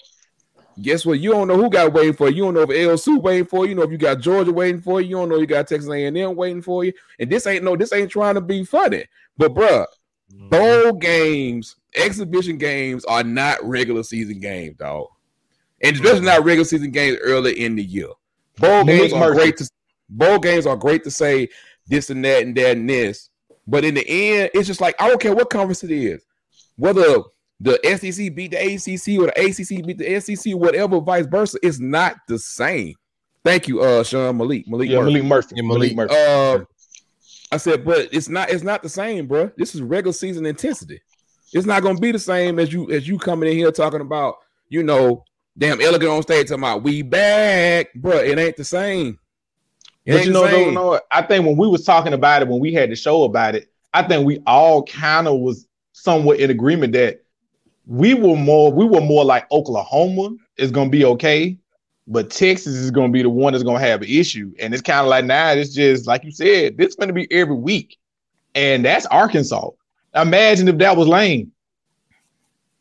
Guess what? You don't know who got waiting for you. You don't know if LSU waiting for you. You know if you got Georgia waiting for you. You don't know you got Texas A&M waiting for you. And this ain't no, this ain't trying to be funny. But bruh, bowl games, exhibition games are not regular season games, dog. And especially not regular season games early in the year. Bowl Malik games are great to bowl games are great to say this and that and that and this. But in the end, it's just like I don't care what conference it is, whether the SEC beat the ACC or the ACC beat the SEC, whatever, vice versa, it's not the same. Thank you, uh, Sean Malik. Malik, Yeah, Murphy. Maalik Murphy. Yeah, Malik Malik. Murphy. Uh, I said, but it's not. It's not the same, bro. This is regular season intensity. It's not gonna be the same as you as you coming in here talking about, you know, damn elegant on stage talking about we back, bro. It ain't the same. It But you know, though, same. you know what? I think when we was talking about it, when we had the show about it, I think we all kind of was somewhat in agreement that we were more, we were more like Oklahoma is gonna be okay, but Texas is gonna be the one that's gonna have an issue. And it's kind of like now, it's just like you said, this is gonna be every week, and that's Arkansas. Imagine if that was Lane.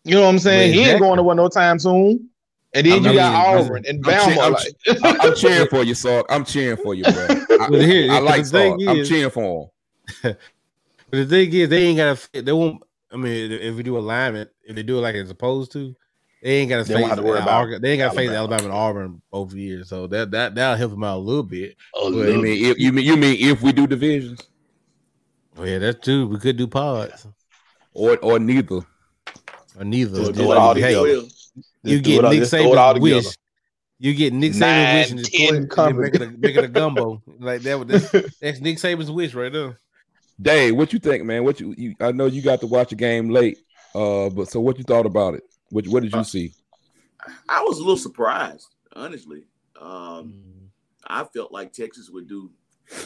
You know what I'm saying? Yeah, he ain't going to win no time soon. And then I you got listen, Auburn and I'm cheering- Bama. I'm like- I- I'm cheering for you, Sark. I'm cheering for you, bro. I, here- I like the thing Sark. I'm cheering for him. But the thing is, they ain't gotta. fit- They won't. I mean, if we do alignment, if they do it like it's supposed to, they ain't gotta They face. won't have to worry about Arg- they ain't gotta face Alabama. Alabama and Auburn both years, so that that that'll help them out a little bit. A Well, You mean if you mean you mean if we do divisions Oh yeah, that's true. We could do pods or or neither? or neither. Just Just- do it all hey, together. You get it all- Nick it all Saban's wish. You get Nick Saban's wish and just ten it, and then make it a, make it a gumbo like that. That's, that's Nick Saban's wish right there. Dave, what you think, man? What you, you I know you got to watch the game late, uh, but so what you thought about it? What what did you see? I was a little surprised, honestly. Mm. Um, I felt like Texas would do,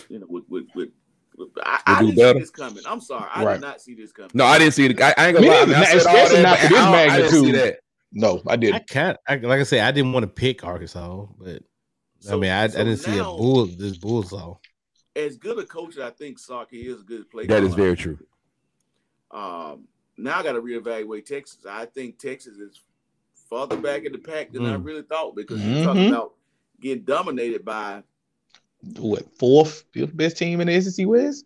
you know, would would, would, would- I, I do didn't better? see this coming. I'm sorry, I Right. did not see this coming. No, I didn't see it. I, I ain't gonna Me lie. I, mean, said all especially that, not for this I, don't- I didn't see magnitude. that. No, I I didn't. can't. I, like I said, I didn't want to pick Arkansas, but I mean, I, so I didn't see a bull. This bullsaw. As good a coach as I think Sark is, a good play. That is very true. Um, now I got to reevaluate Texas. I think Texas is farther back in the pack than I Mm. really thought because you're talking about getting dominated by What fourth, fifth best team in the SEC West?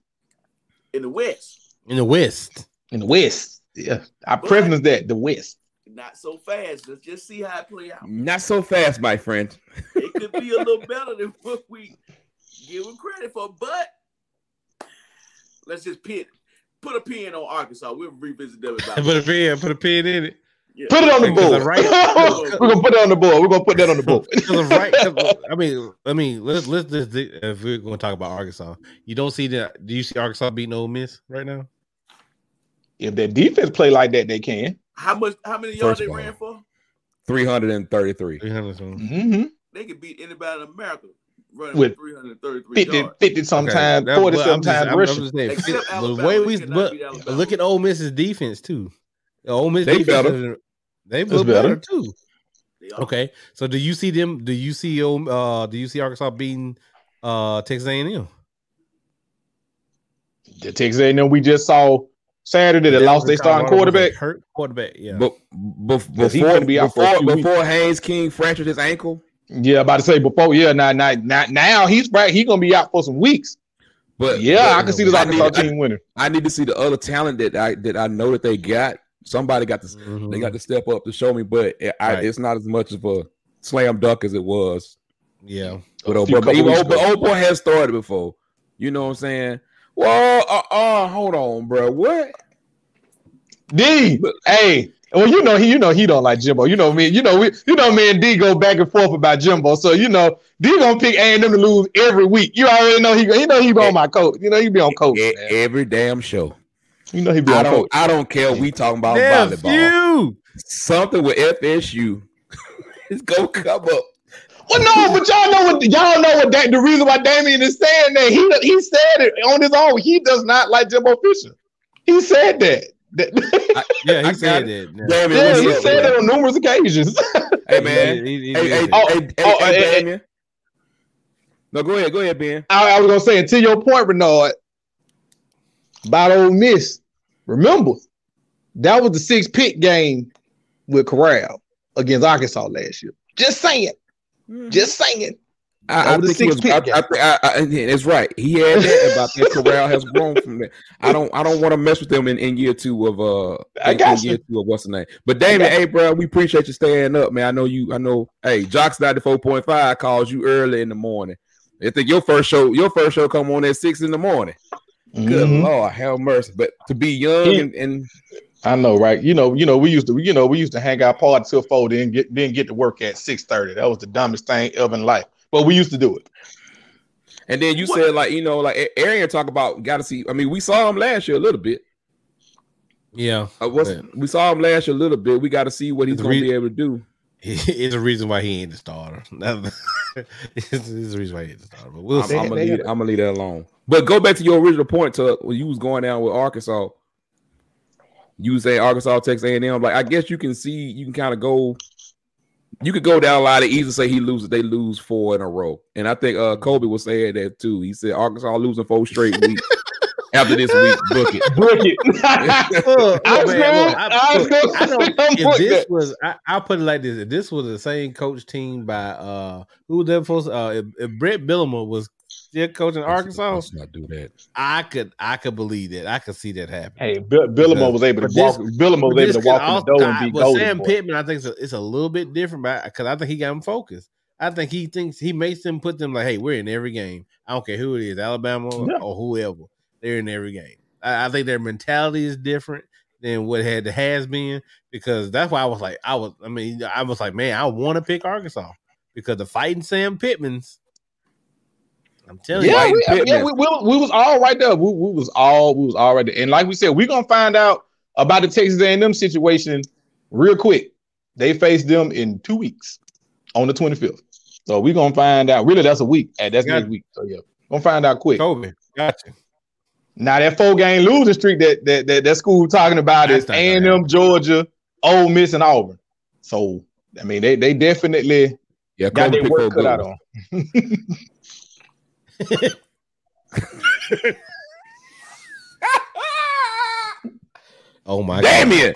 in the West. in the West. In the West. Yeah. I But- preference that, the West. Not so fast. Let's just see how it play out. Not so fast, my friend. It could be a little better than what we give them credit for, but let's just pin put a pin on Arkansas. We'll revisit them about put a pin. Put a pin in it. yeah. Put it on the board. right- We're gonna put it on the board. We're gonna put that on the board. Because right. 'cause, I mean, I mean, let's let's just if we're going to talk about Arkansas, you don't see that. Do you see Arkansas beating Ole Miss right now? if their defense play like that, they can. How much how many yards they of ran for? 333. Three hundred. Mm-hmm. They could beat anybody in America running With with 333 50, yards. 50 sometimes, Okay, 40 but I'm just- sometimes I'm- I'm just saying, Except the way we but, beat Alabama. but look at Ole Miss's defense too. Ole Miss They defense, better. they look better. better too. Okay, so do you see them? Do you see uh do you see Arkansas beating uh Texas A and M? The Texas A&M we just saw Saturday that lost their starting quarterback. Hurt quarterback. Yeah. But bef- Yes, before couldn't be out before, few before Haynes King fractured his ankle, Yeah, about to say before. Yeah, now, now, now, now he's right. He's gonna be out for some weeks. but Yeah, but I can see this I Arkansas need- team winning. I need to see the other talent that I that I know that they got. Somebody got to Mhm. they got to step up to show me, but it, I, Right. it's not as much of a slam dunk as it was yeah. with A Old. But couple even weeks Old, but ago. Old Boy has started before. You know what I'm saying? Well, uh, uh hold on, bro. What? D, hey, well, you know he, you know he don't like Jimbo. You know me, you know we, you know me and D go back and forth about Jimbo. So you know D gonna pick A and M to lose every week. You already know he, you know he be on my coach. You know he be on coach. E- man. every damn show. You know he be I on don't. coach. I don't care. We talking about Damn volleyball. few. Something with FSU. it's gonna come up. Well, no, but y'all know what y'all know what that, the reason why Damien is saying that he he said it on his own. He does not like Jimbo Fisher. He said that. That- Yeah, I he got said it. that. Damn it, yeah, what's he up, said bro? that on numerous occasions. Hey man. He- he- he hey, did hey, say Oh, hey, oh, hey, hey, No, go ahead. Go ahead, Ben. I, I was gonna say, and to your point, Bernard, about Ole Miss. Remember, that was the six pick game with Corral against Arkansas last year. Just saying, mm-hmm. just saying. I, I think he was, I, I, think- I, it's right. He had that about that. Corral has grown from that. I don't. I don't want to mess with them in, in year two of uh. I got in you. year two of what's the name? But Damien, got hey, bro, we appreciate you staying up, man. I know you. I know. Hey, JOX ninety four point five calls you early in the morning. I think your first show. Your first show come on at six in the morning. Good Mhm. lord, have mercy. But to be young and, and I know, right? You know, you know, we used to, you know, we used to hang out party till four, then get then get to work at six thirty. That was the dumbest thing ever in life, but we used to do it. and then you What? said like you know like Arian talk about got to see. I mean, we saw him last year a little bit. Yeah, Uh, what's, but we saw him last year a little bit. We got to see what he's going to re- be able to do. it's a reason why he ain't the starter. it's, it's a reason why he ain't the starter. But we'll I'm, see. I'm gonna they- leave. I'm gonna leave that alone. But go back to your original point to when you was going down with Arkansas. You say Arkansas, Texas A&M. Like I guess you can see, you can kind of go. You could go down a lot of easy say he loses. They lose four in a row, and I think uh Kobe was saying that too. He said Arkansas losing four straight weeks after this week. Book it. Book it. Look, I was man, gonna- look, I- I was look, I know if this that. was, I, I'll put it like this: if this was the same coach team by uh, who was that supposed? Uh, if, if Brett Bielema was still coaching Arkansas, Let's not do that. I could, I could believe that. I could see that happen. Hey, Bill, Bielema was able to But walk. this- Bielema was able to walk could in the also- door and be but golden. Sam boy. Pittman, I think it's a, it's a little bit different, because I think he got him focused. I think he thinks he makes them put them like, "Hey, we're in every game. I don't care who it is, Alabama Yeah. or whoever. They're in every game." I, I think their mentality is different than what had has been because that's why I was like, I was, I mean, I was like, man, I want to pick Arkansas because the fighting Sam Pittman's. I'm telling Yeah, White we, yeah, we, we, we was all right there. We, we was all we was all right there. And like we said, we're gonna find out about the Texas A&M situation real quick. They face them in two weeks on the 25th. So we're gonna find out. Really, that's a week. And that's Yeah. next week. So yeah, gonna find out quick. you, Kobe, gotcha. Now that four game losing streak that that that, that school talking about That's is A and M, Georgia, Ole Miss, and Auburn. So I mean, they they definitely Yeah, got Kobe their work cut out on. Oh my Damien,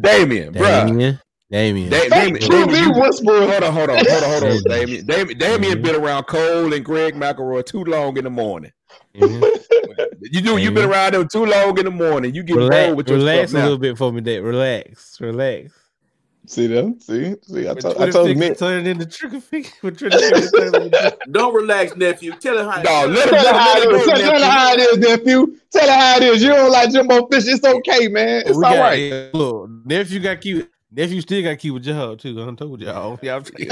Damien, God, bruh. Damien, Damien. Da- Damien, Damien, you- hold on, hold on, hold on, hold on. Damien. Damien, Damien Mhm. been around Cole and Greg McElroy too long in the morning. Mhm. You do. You've been Mhm. around them too long in the morning. You get Relax, bold with your relax stuff a now. little bit for me, Dave. Relax, relax. See them? See, see. I told, I told fingers turning into trigger finger. With trigger fingers turning into- Don't relax, nephew. Tell her how. Dog, let Tell him- how let him is. Tell, tell her how it is, nephew. Tell her how it is. You don't like Jimbo Fish. It's okay, man. It's we all got, right. yeah, look, nephew got cute. Nephew still got cute with your job too. I told y'all. Yeah, I'm saying.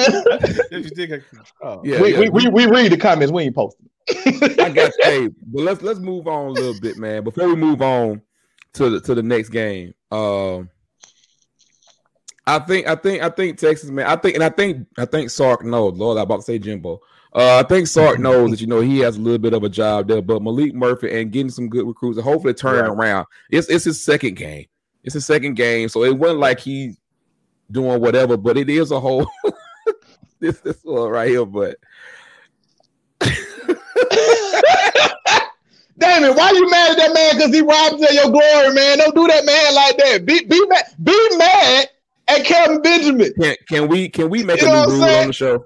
nephew still got cute. Oh. Yeah, we, yeah. we, we, we read the comments. We ain't posting. I got hey, but let's let's move on a little bit, man. Before we move on to the to the next game, um, I think I think I think Texas, man. I think and I think I think Sark knows. Lord, I'm about to say Jimbo. Uh, I think Sark knows that you know he has a little bit of a job there, but Maalik Murphy and getting some good recruits and hopefully turning Right. around. It's it's his second game. It's his second game, so it wasn't like he's doing whatever, but it is a whole this this one right here. But damn it, why you mad at that man? Because he robbed you of your glory, man. Don't do that man like that. Be be mad, be mad at Kelvin Benjamin. can can we can we make You a new rule saying? on the show?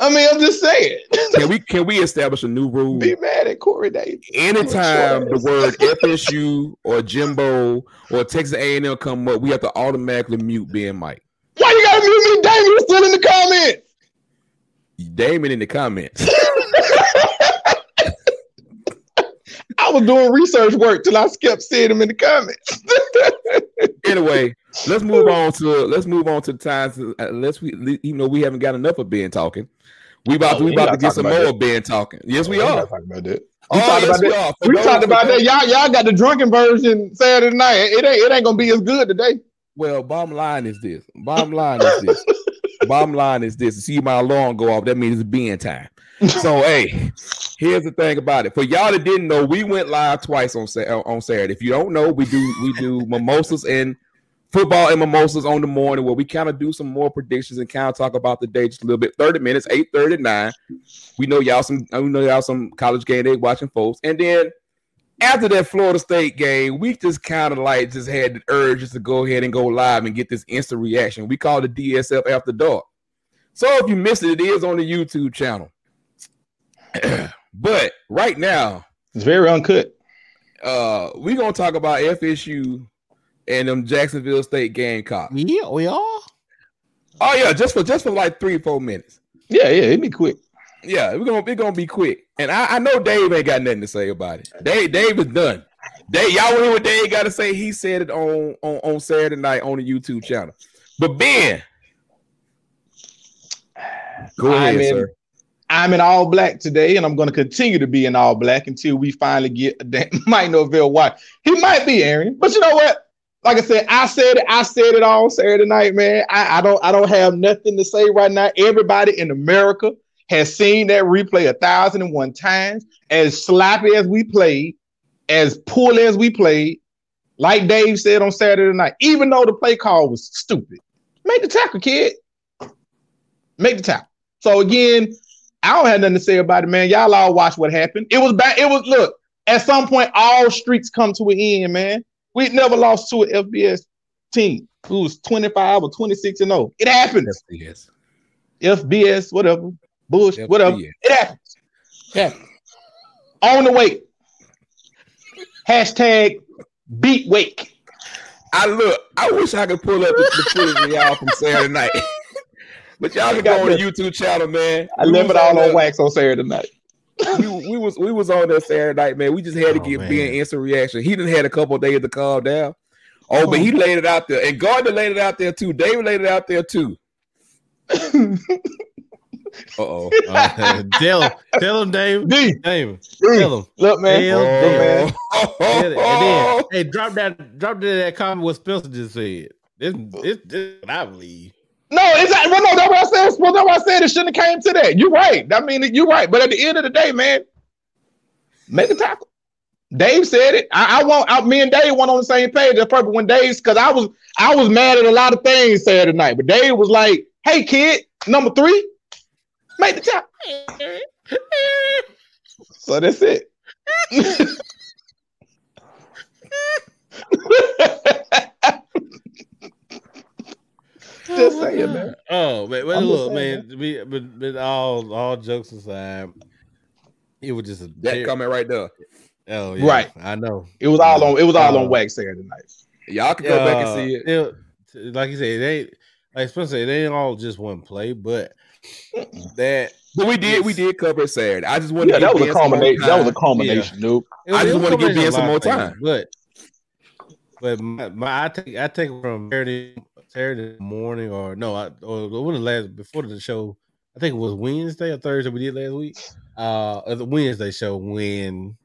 I mean, I'm just saying. Can we can we establish a new rule? be mad at Corey Davis. Anytime the word FSU or Jimbo or Texas A&M come up, we have to automatically mute Ben Mike. Why you gotta mute me, Damon? Still in the comments. Damon in the comments. I was doing research work till I kept seeing him in the comments. anyway, let's move on to let's move on to the times. Uh, let's we even though we haven't got enough of Ben talking, we about Oh, to we about gotta get some more that. Ben talking. Yes, we are. talking about that. Oh, We talked yes, about that. We talked about that. Y'all, y'all got the drunken version Saturday night. It ain't, it ain't gonna be as good today. Well, bottom line is this. Bottom line is this. bottom line is this. See my alarm go off. That means it's being time. So hey, here's the thing about it. For y'all that didn't know, we went live twice on on Saturday. If you don't know, we do we do mimosas and football and mimosas on the morning where we kind of do some more predictions and kind of talk about the day just a little bit. 30 minutes, 8 39. We know y'all some we know y'all some college game day watching folks. And then after that Florida State game, we just kind of like just had the urge just to go ahead and go live and get this instant reaction. We call it DSF After Dark. So if you missed it, it is on the YouTube channel. but right now, It's very uncut. uh, we're gonna talk about FSU and them Jacksonville State Gamecocks. Yeah, we are. Oh yeah, just for just for like three, four minutes. Yeah, yeah, it'd be quick. Yeah, we're gonna we're gonna be quick. And I, I know Dave ain't got nothing to say about it. Dave, Dave is done. Dave, y'all want hear what Dave got to say? He said it on, on on Saturday night on the YouTube channel. But Ben, go ahead, I'm in- sir. I'm in all black today, and I'm going to continue to be in all black until we finally get a damn Mike Norvell White. He might be Aaron, but you know what? Like I said, I said it. I said it all Saturday night, man. I, I don't. I don't have nothing to say right now. Everybody in America has seen that replay a thousand and one times. As sloppy as we played, as poorly as we played, like Dave said on Saturday night, even though the play call was stupid, make the tackle, kid. Make the tackle. So again, I don't have nothing to say about it, man. Y'all all watch what happened. It was bad. It was look. At some point, all streaks come to an end, man. We never lost to an FBS team who was 25 or 26 and 0. It happens. FBS. FBS, whatever. Bush, FBS. whatever. It happens. Yeah. On the way. Hashtag beat wake. I look. I wish I could pull up the, the footage of y'all from Saturday night. but y'all can go on the YouTube channel, man. I We left it all on wax on Saturday night. We, we was we was on there Saturday night, man. We just had to Oh, give man. Ben instant reaction. He didn't had a couple of days to calm down. Oh, but he laid it out there, and Gardner laid it out there too. David laid it out there too. Uh oh. Uh, tell tell him, Dave. D, Dave, D, tell him. look, man. Hell Look, man. Oh. And then, hey, drop that, drop that, that comment what Spencer just said. This, this, this I believe. No, it's not, well, no, that's what I said. Well, that's what I said. It shouldn't have came to that. You're right. I mean, you're right. But at the end of the day, man, make a tackle. Dave said it. I, I want I, me and Dave went on the same page. That's perfect. When Dave's because I was I was mad at a lot of things Saturday night, but Dave was like, "Hey, kid, number three, make the tackle." so that's it. Just saying, man. Oh man, well, look, saying, man. We, but, but all all jokes aside, it was just a that comment right there. Oh yeah, Right. I know. It was all on. It was all Uh, on wax Saturday night. Y'all can go back and see it. it- Like you said, it ain't like Spencer said, it ain't all just one play, but that But we did we did cover it Saturday. I just wanted Yeah, to that give was a some more culmination. That was a time. culmination, dude. It I was- just it was wanna give combination Ben some more of things, time. But but my, my I take I take from Saturday Saturday morning or no, I or when the last before the show. I think it was Wednesday or Thursday we did last week. Uh, the Wednesday show when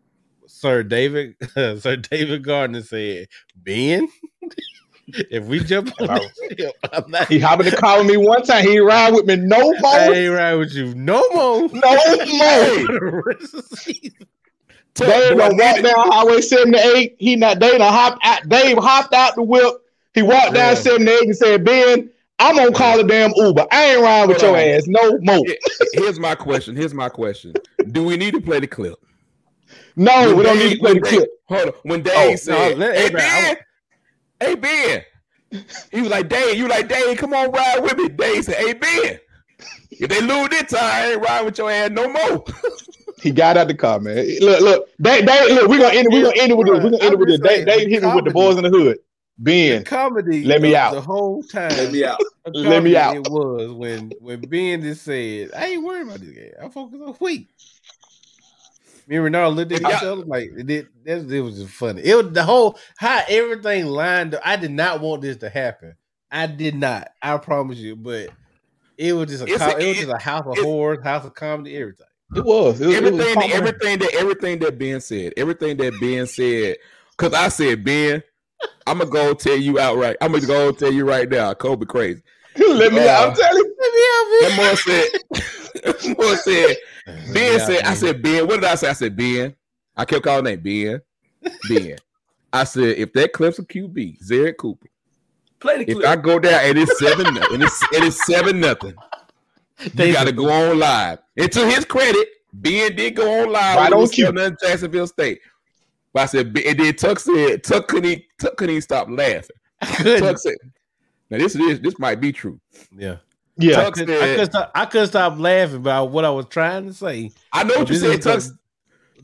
Sir David Sir David Gardner said, "Ben, if we jump on this ship, I'm not. He happened to call me one time. He ride with me no more, I ain't ride with you no more." no more. For the rest of the season. Dave done walked down Highway 78. He not They done hopped out. Dave hopped out the whip. He walked down Yeah. 78 and said, Ben, I'm gonna call a damn Uber. I ain't riding with Hold your on. ass no more. Here's my question. Here's my question. Do we need to play the clip? No, When we don't Dave- need to play the when clip. Hold on. When oh, Dave Oh, no, said, let "Hey everybody- I Ben, hey Ben," he was like, "Dave, you like Dave? Come on, ride with me." Dave said, "Hey Ben, if they lose this time, I ain't riding with your ass no more." He got out the car, man. Look, look, Dave, Dave look, we're gonna end it. We're gonna end it with this. We're gonna end it with this. Dave, Dave hit me with the boys in the hood. Ben, comedy. Let me out. the whole time. Let me out. Let me out. It was when when Ben just said, "I ain't worried about this game. I focus on week." Me and Renard looked at each other like it. Did, that, it was just funny. It was the whole how everything lined up. I did not want this to happen. I did not. I promise you. But it was just a, It's co- a- it was just a house of it's- horrors, house of comedy, everything. it was. It was, it was everything, everything that everything that Ben said, everything that Ben said, because I said, Ben, I'm gonna go tell you outright. I'm gonna go tell you right now, Kobe crazy. Let me out. Uh, I'm telling you. That more said, that more said, Ben Yeah, said, I said, Ben, what did I say? I said, Ben. I kept calling name Ben. Ben. I said, if that clips a QB, Zerrick Cooper. Play the If. I go down and it's seven nothing, and it's, it is seven nothing, They- got to go on live. And to his credit, Ben did go on live. Right when it on was cue. 7-0 Jacksonville State. But I said, Ben- and then Tuck said, Tuck couldn't, even- Tuck couldn't even stop laughing. I couldn't. Tuck said, now this is this might be true. Yeah. Yeah. I Tuck couldn't, I, couldn't stop, I couldn't stop laughing about what I was trying to say. I know what you This said, is Tuck.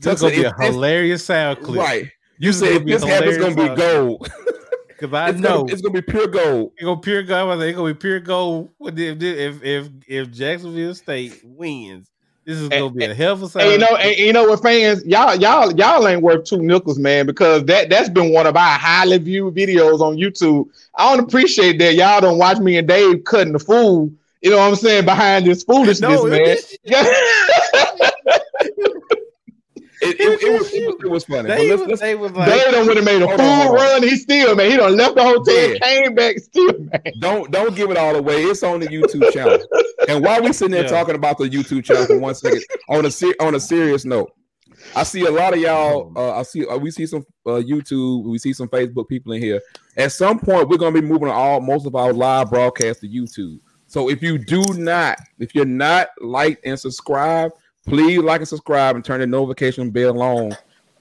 This Tuck gonna be a hilarious sound clip. Right. You said if gonna be a this happens, it's gonna be gold. Because I It's know gonna, it's gonna be pure gold. It's gonna pure gold. I it's gonna be pure gold. If if if if Jacksonville State wins, this is gonna be a hell of a And you know, and you know what, fans, y'all, y'all, y'all ain't worth two nickels, man, because that that's been one of our highly viewed videos on YouTube. I don't appreciate that y'all don't watch me and Dave cutting the fool. You know what I'm saying behind this foolishness, No, man. it- It it, it, it was, it was funny. But They let's, was, let's, they was like, They done would have made a full on, run. He still, man. He done left the hotel, Yeah. came back, still, man. don't don't give it all away. It's on the YouTube channel. And while we sitting there Yeah. talking about the YouTube channel for one second, on a ser- on a serious note, I see a lot of y'all. Uh, I see uh, we see some uh, YouTube, we see some Facebook people in here. At some point, we're gonna be moving all most of our live broadcast to YouTube. So if you do not, if you're not like and subscribe, please like and subscribe and turn the notification bell on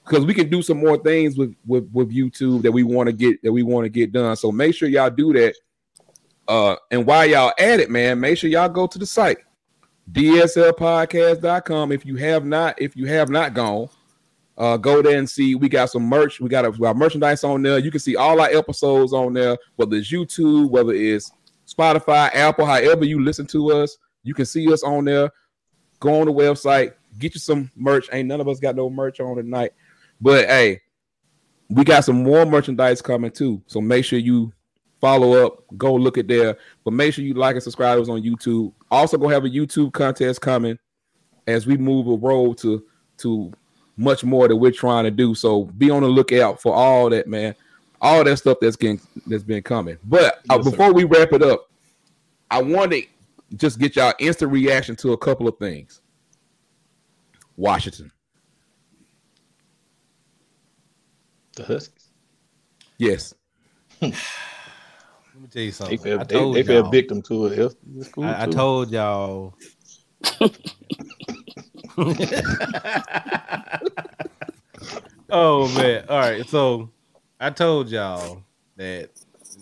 because we can do some more things with with, with YouTube that we want to get that we want to get done. So make sure y'all do that. Uh, and while y'all at it, man, make sure y'all go to the site dslpodcast.com. If you have not, if you have not gone, uh, go there and see. We got some merch. We got, got merchandise on there. You can see all our episodes on there, whether it's YouTube, whether it's Spotify, Apple, however you listen to us, you can see us on there. Go on the website, get you some merch. Ain't none of us got no merch on tonight, but hey, we got some more merchandise coming too. So make sure you follow up, go look at there. But make sure you like and subscribe us on YouTube. Also, gonna have a YouTube contest coming as we move a road to to much more that we're trying to do. So be on the lookout for all that, man. All that stuff that's getting that's been coming. But uh, Yes, sir. before we wrap it up, I want to just get y'all instant reaction to a couple of things. Washington, The Huskies. yes, let me tell you They something. fell, they, they fell victim to it. It's cool I, I told y'all. oh man! All right, so I told y'all that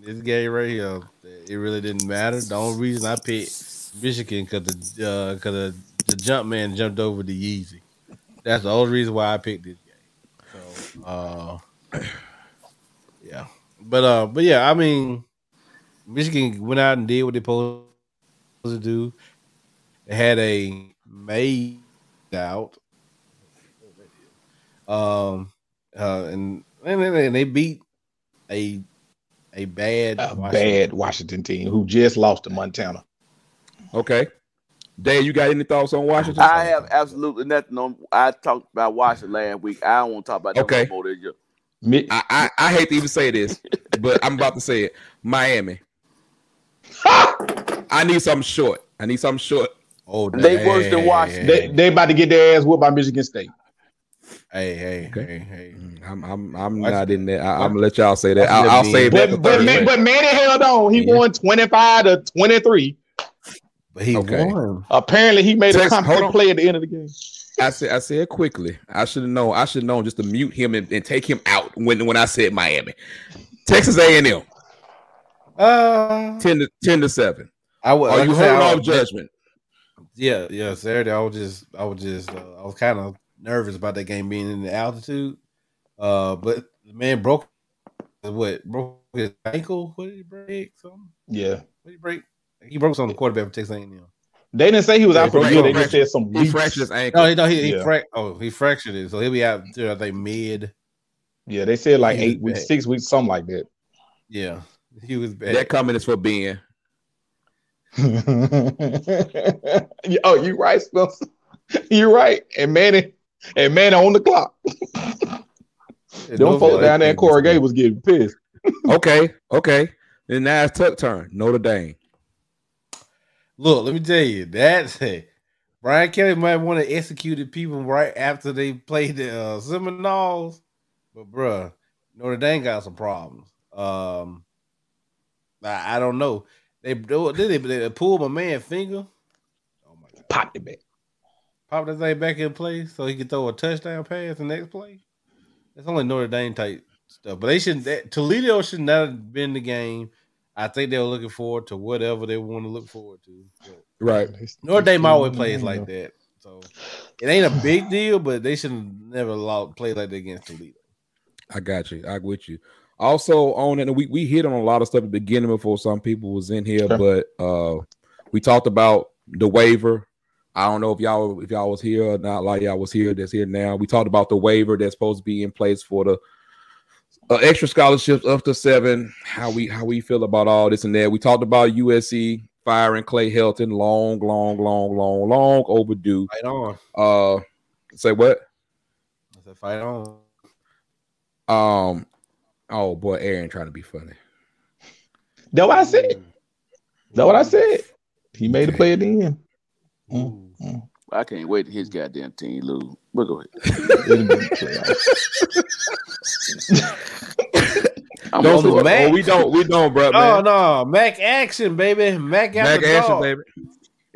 this game right here, that it really didn't matter. The only reason I picked Michigan because the uh, cause the, the jump man jumped over the Yeezy. That's the only reason why I picked this game. So, uh, yeah, but uh, but yeah, I mean, Michigan went out and did what they supposed to do. They had a made out. Um, uh, and and, and they beat a a bad a Washington- bad Washington team who just lost to Montana. okay. Dave, you got any thoughts on Washington? I have absolutely nothing on. I talked about Washington last week. I don't want to talk about them Okay. no more this year. I, I, I hate to even say this, but I'm about to say it. Miami. I need something short. I need something short. Oh, They worse than Washington. They they about to get their ass whooped by Michigan State. Hey, hey, Okay. hey, hey. I'm I'm I'm not in there. I, I'm gonna let y'all say that. I'll, that I'll being- save that But but, Man, but Manny held on. He Yeah. won 25 to 23. But he Okay. won. Apparently he made a Text- hold competent play at the end of the game. I said I said quickly. I should have known. I should have known just to mute him and, and take him out when when I said Miami. Texas A&M Uh, 10 to 10 to 7. I was. Are like you holding off judgment? Yeah, yeah. Saturday, I was just, I was just, uh, I was kind of nervous about that game being in the altitude. Uh, but the man broke what broke his ankle. What did he break? Something? Yeah. What did he break? He broke something on the quarterback for Texas A&M. They didn't say he was Yeah, out for a he year. They fractured- just said some He weeks. fractured his ankle. No, he, no, he, he Yeah. frac- Oh, he fractured it, so he'll be out. There, I think mid. Yeah, they said like eight weeks, bad. six weeks, something like that. Yeah, he was bad. that comment is for Ben. oh, you right, Spencer. You right. And Manny, and Manny on the clock. Them folks down there in Corey Gay was getting pissed. Okay, okay. Then now it's Tuck turn. Notre Dame. Look, let me tell you, that's it. Brian Kelly might want to execute people right after they played the uh, Seminoles, but bruh, Notre Dame got some problems. Um, I, I don't know. They did they, they pull my man finger. Oh my god! Popped it back. Pop that thing back in place so he can throw a touchdown pass the next play. That's only Notre Dame type stuff. But they should that, Toledo should not have been the game. I think they were looking forward to whatever they want to look forward to. But Right. Notre Dame always plays like that. So it ain't a big deal, but they should have never allowed play like that against Toledo. I got you. I with you. Also on it, and we, we hit on a lot of stuff at the beginning before some people was in here, Sure. but uh we talked about the waiver. I don't know if y'all if y'all was here or not. Like y'all was here, that's here now. We talked about the waiver that's supposed to be in place for the uh, extra scholarships up to seven. How we how we feel about all this and that. We talked about USC firing Clay Helton. Long, long, long, long, long overdue. Right on. Uh, say what? I said fight on. Um, oh boy, Aaron trying to be funny. That's what I said. That's what I said. He made a play at the end. Ooh. I can't wait to his goddamn team lose. But go ahead. It'll be a playoff. I'm Don't do Mac. oh, we don't, we don't, bro. Oh Man. no, Mac action, baby. Mac got Back the action, dog. baby.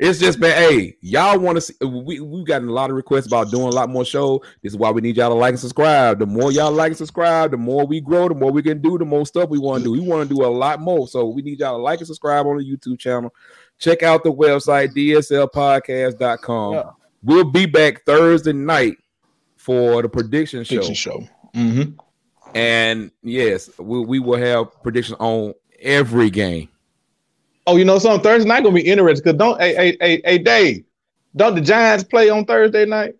It's just been, hey, y'all want to see? We we gotten a lot of requests about doing a lot more show. This is why we need y'all to like and subscribe. The more y'all like and subscribe, the more we grow, the more we can do, the more stuff we want to do. We want to do a lot more, so we need y'all to like and subscribe on the YouTube channel. Check out the website dslpodcast.com. Yeah. We'll be back Thursday night for the prediction show. Fiction show. Mm-hmm. And yes, we, we will have predictions on every game. Oh, you know something? Thursday night gonna be interesting because don't hey hey hey hey Dave, don't the Giants play on Thursday night?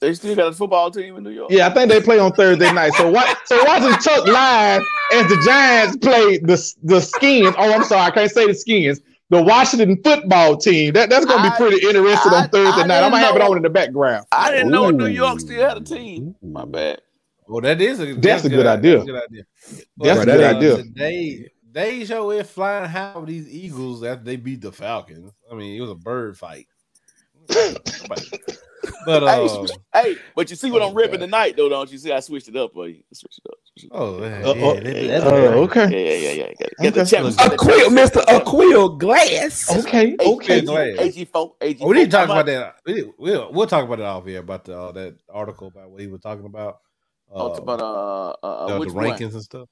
They still got a football team in New York. Yeah, I think they play on Thursday night. So why so watching Tuck live as the Giants play the the skins. Oh, I'm sorry, I can't say the skins. The Washington football team. That, that's gonna be I- pretty interesting I- on Thursday I night. I'm gonna have it know- on in the background. I didn't know New York still had a team. My bad. Well, that is a That's a good idea. That's a good idea. That's a good uh, idea. They they show it flying high with these Eagles after they beat the Falcons. I mean, it was a bird fight. but Hey, uh, switch- hey, but you see what Oh, I'm ripping God. tonight, though, don't you? See, I switched it up, buddy. I switched it up. Switched it up. oh, yeah, Uh, yeah, uh, that- uh, uh, okay. okay. Yeah, yeah, yeah, yeah. Get, get the Okay. A get the Aquil. Mr. Aquil Glass. Okay, okay. AG4, AG4. We need to talk about that. We, we'll we'll talk about it off here about the, uh, that article about what he was talking about. Oh, about uh, uh, the, uh the which one? rankings and stuff.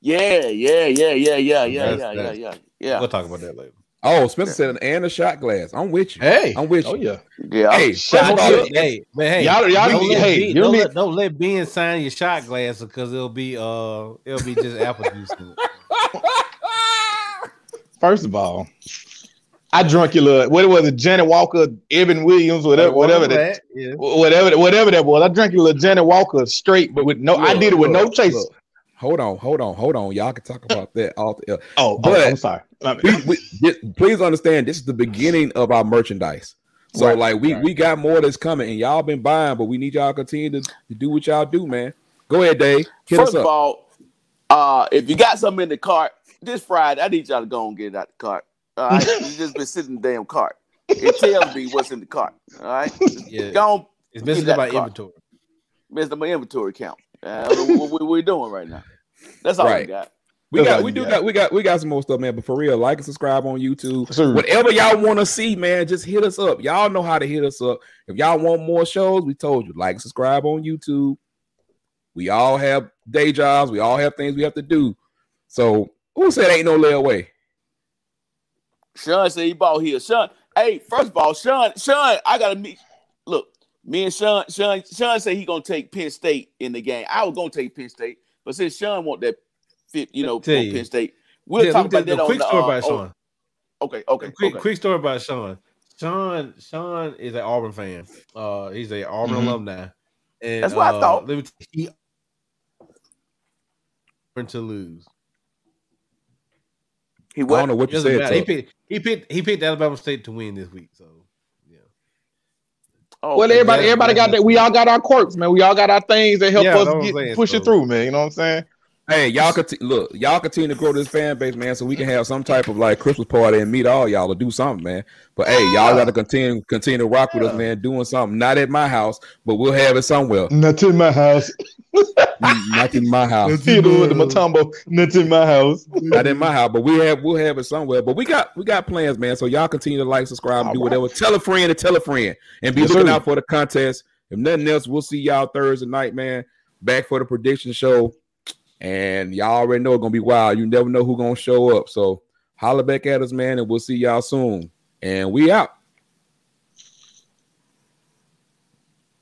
Yeah, yeah, yeah, yeah, yeah, yeah, That's- yeah, yeah, that's- yeah, yeah. We'll talk about that later. Oh, Spencer said, an and a shot glass. I'm with you. Hey, I'm with you. Oh yeah. Yeah, Hey, Shout first of out to- hey, man, hey, Y'all- y'all don't need- let hey, Ben- you don't, need- let, don't let Ben sign your shot glasses because it'll be uh it'll be just apple juice. in it. First of all, I drunk your little what was it, Janet Walker, Evan Williams, whatever, whatever that, Yeah. whatever, whatever that was. I drank your little Janet Walker straight, but with no, I did it with no chaser. look. Hold on, hold on, hold on. Y'all can talk about that. All the, Oh, But- oh, I'm sorry. We, we, thi- please understand, this is the beginning of our merchandise. So, Right, like, we right. we got more that's coming, and y'all been buying, but we need y'all to continue to, to do what y'all do, man. Go ahead, Dave. Hit First us of all, uh, if you got something in the cart this Friday, I need y'all to go and get it out the cart. All right, you just been sitting in the damn cart. It tells me what's in the cart. All right, Yeah. go on, It's basically that about inventory. Mr. My inventory count. Uh, I don't what, what we're doing right now. That's all we got. We That's got, we do got. got, we got, we got some more stuff, man. But for real, like and subscribe on YouTube. Sir. Whatever y'all want to see, man, just hit us up. Y'all know how to hit us up. If y'all want more shows, we told you, like, and subscribe on YouTube. We all have day jobs. We all have things we have to do. So who said ain't no layaway? Sean said he bought here. Sean, hey, first of all, Sean, Sean, I gotta meet. Look, me and Sean, Sean, Sean said he gonna take Penn State in the game. I was gonna take Penn State, but since Sean want that fit, you know, Tell for you. Penn State, we'll Yeah, talk about that a on quick the. story uh, about oh, Sean. okay, okay, quick, okay. quick story about Sean. Sean, Sean is an Auburn fan. Uh, he's a Auburn Mhm. alumni. And That's what I uh, thought. Let me t- he to lose. He I what? don't know what you said. He picked, he picked he picked Alabama State to win this week. So yeah. Oh, well, everybody, that's- everybody got that. We all got our quirks, man. We all got our things that help Yeah, us get saying, push so- it through, man. You know what I'm saying? Hey, y'all continue look, y'all continue to grow this fan base, man, so we can have some type of like Christmas party and meet all y'all to do something, man. But hey, y'all gotta continue continue to rock with us, man, doing something. Not at my house, but we'll have it somewhere. Not in my house. Not in my house. You know, the Mutombo. Not in my house. Not in my house, but we have we'll have it somewhere. But we got we got plans, man. So y'all continue to like, subscribe, and do All right. whatever. Tell a friend and tell a friend, and be Yes, looking sir. out for the contest. If nothing else, we'll see y'all Thursday night, man. Back for the prediction show, and y'all already know it's gonna be wild. You never know who's gonna show up. So holla back at us, man, and we'll see y'all soon. And we out.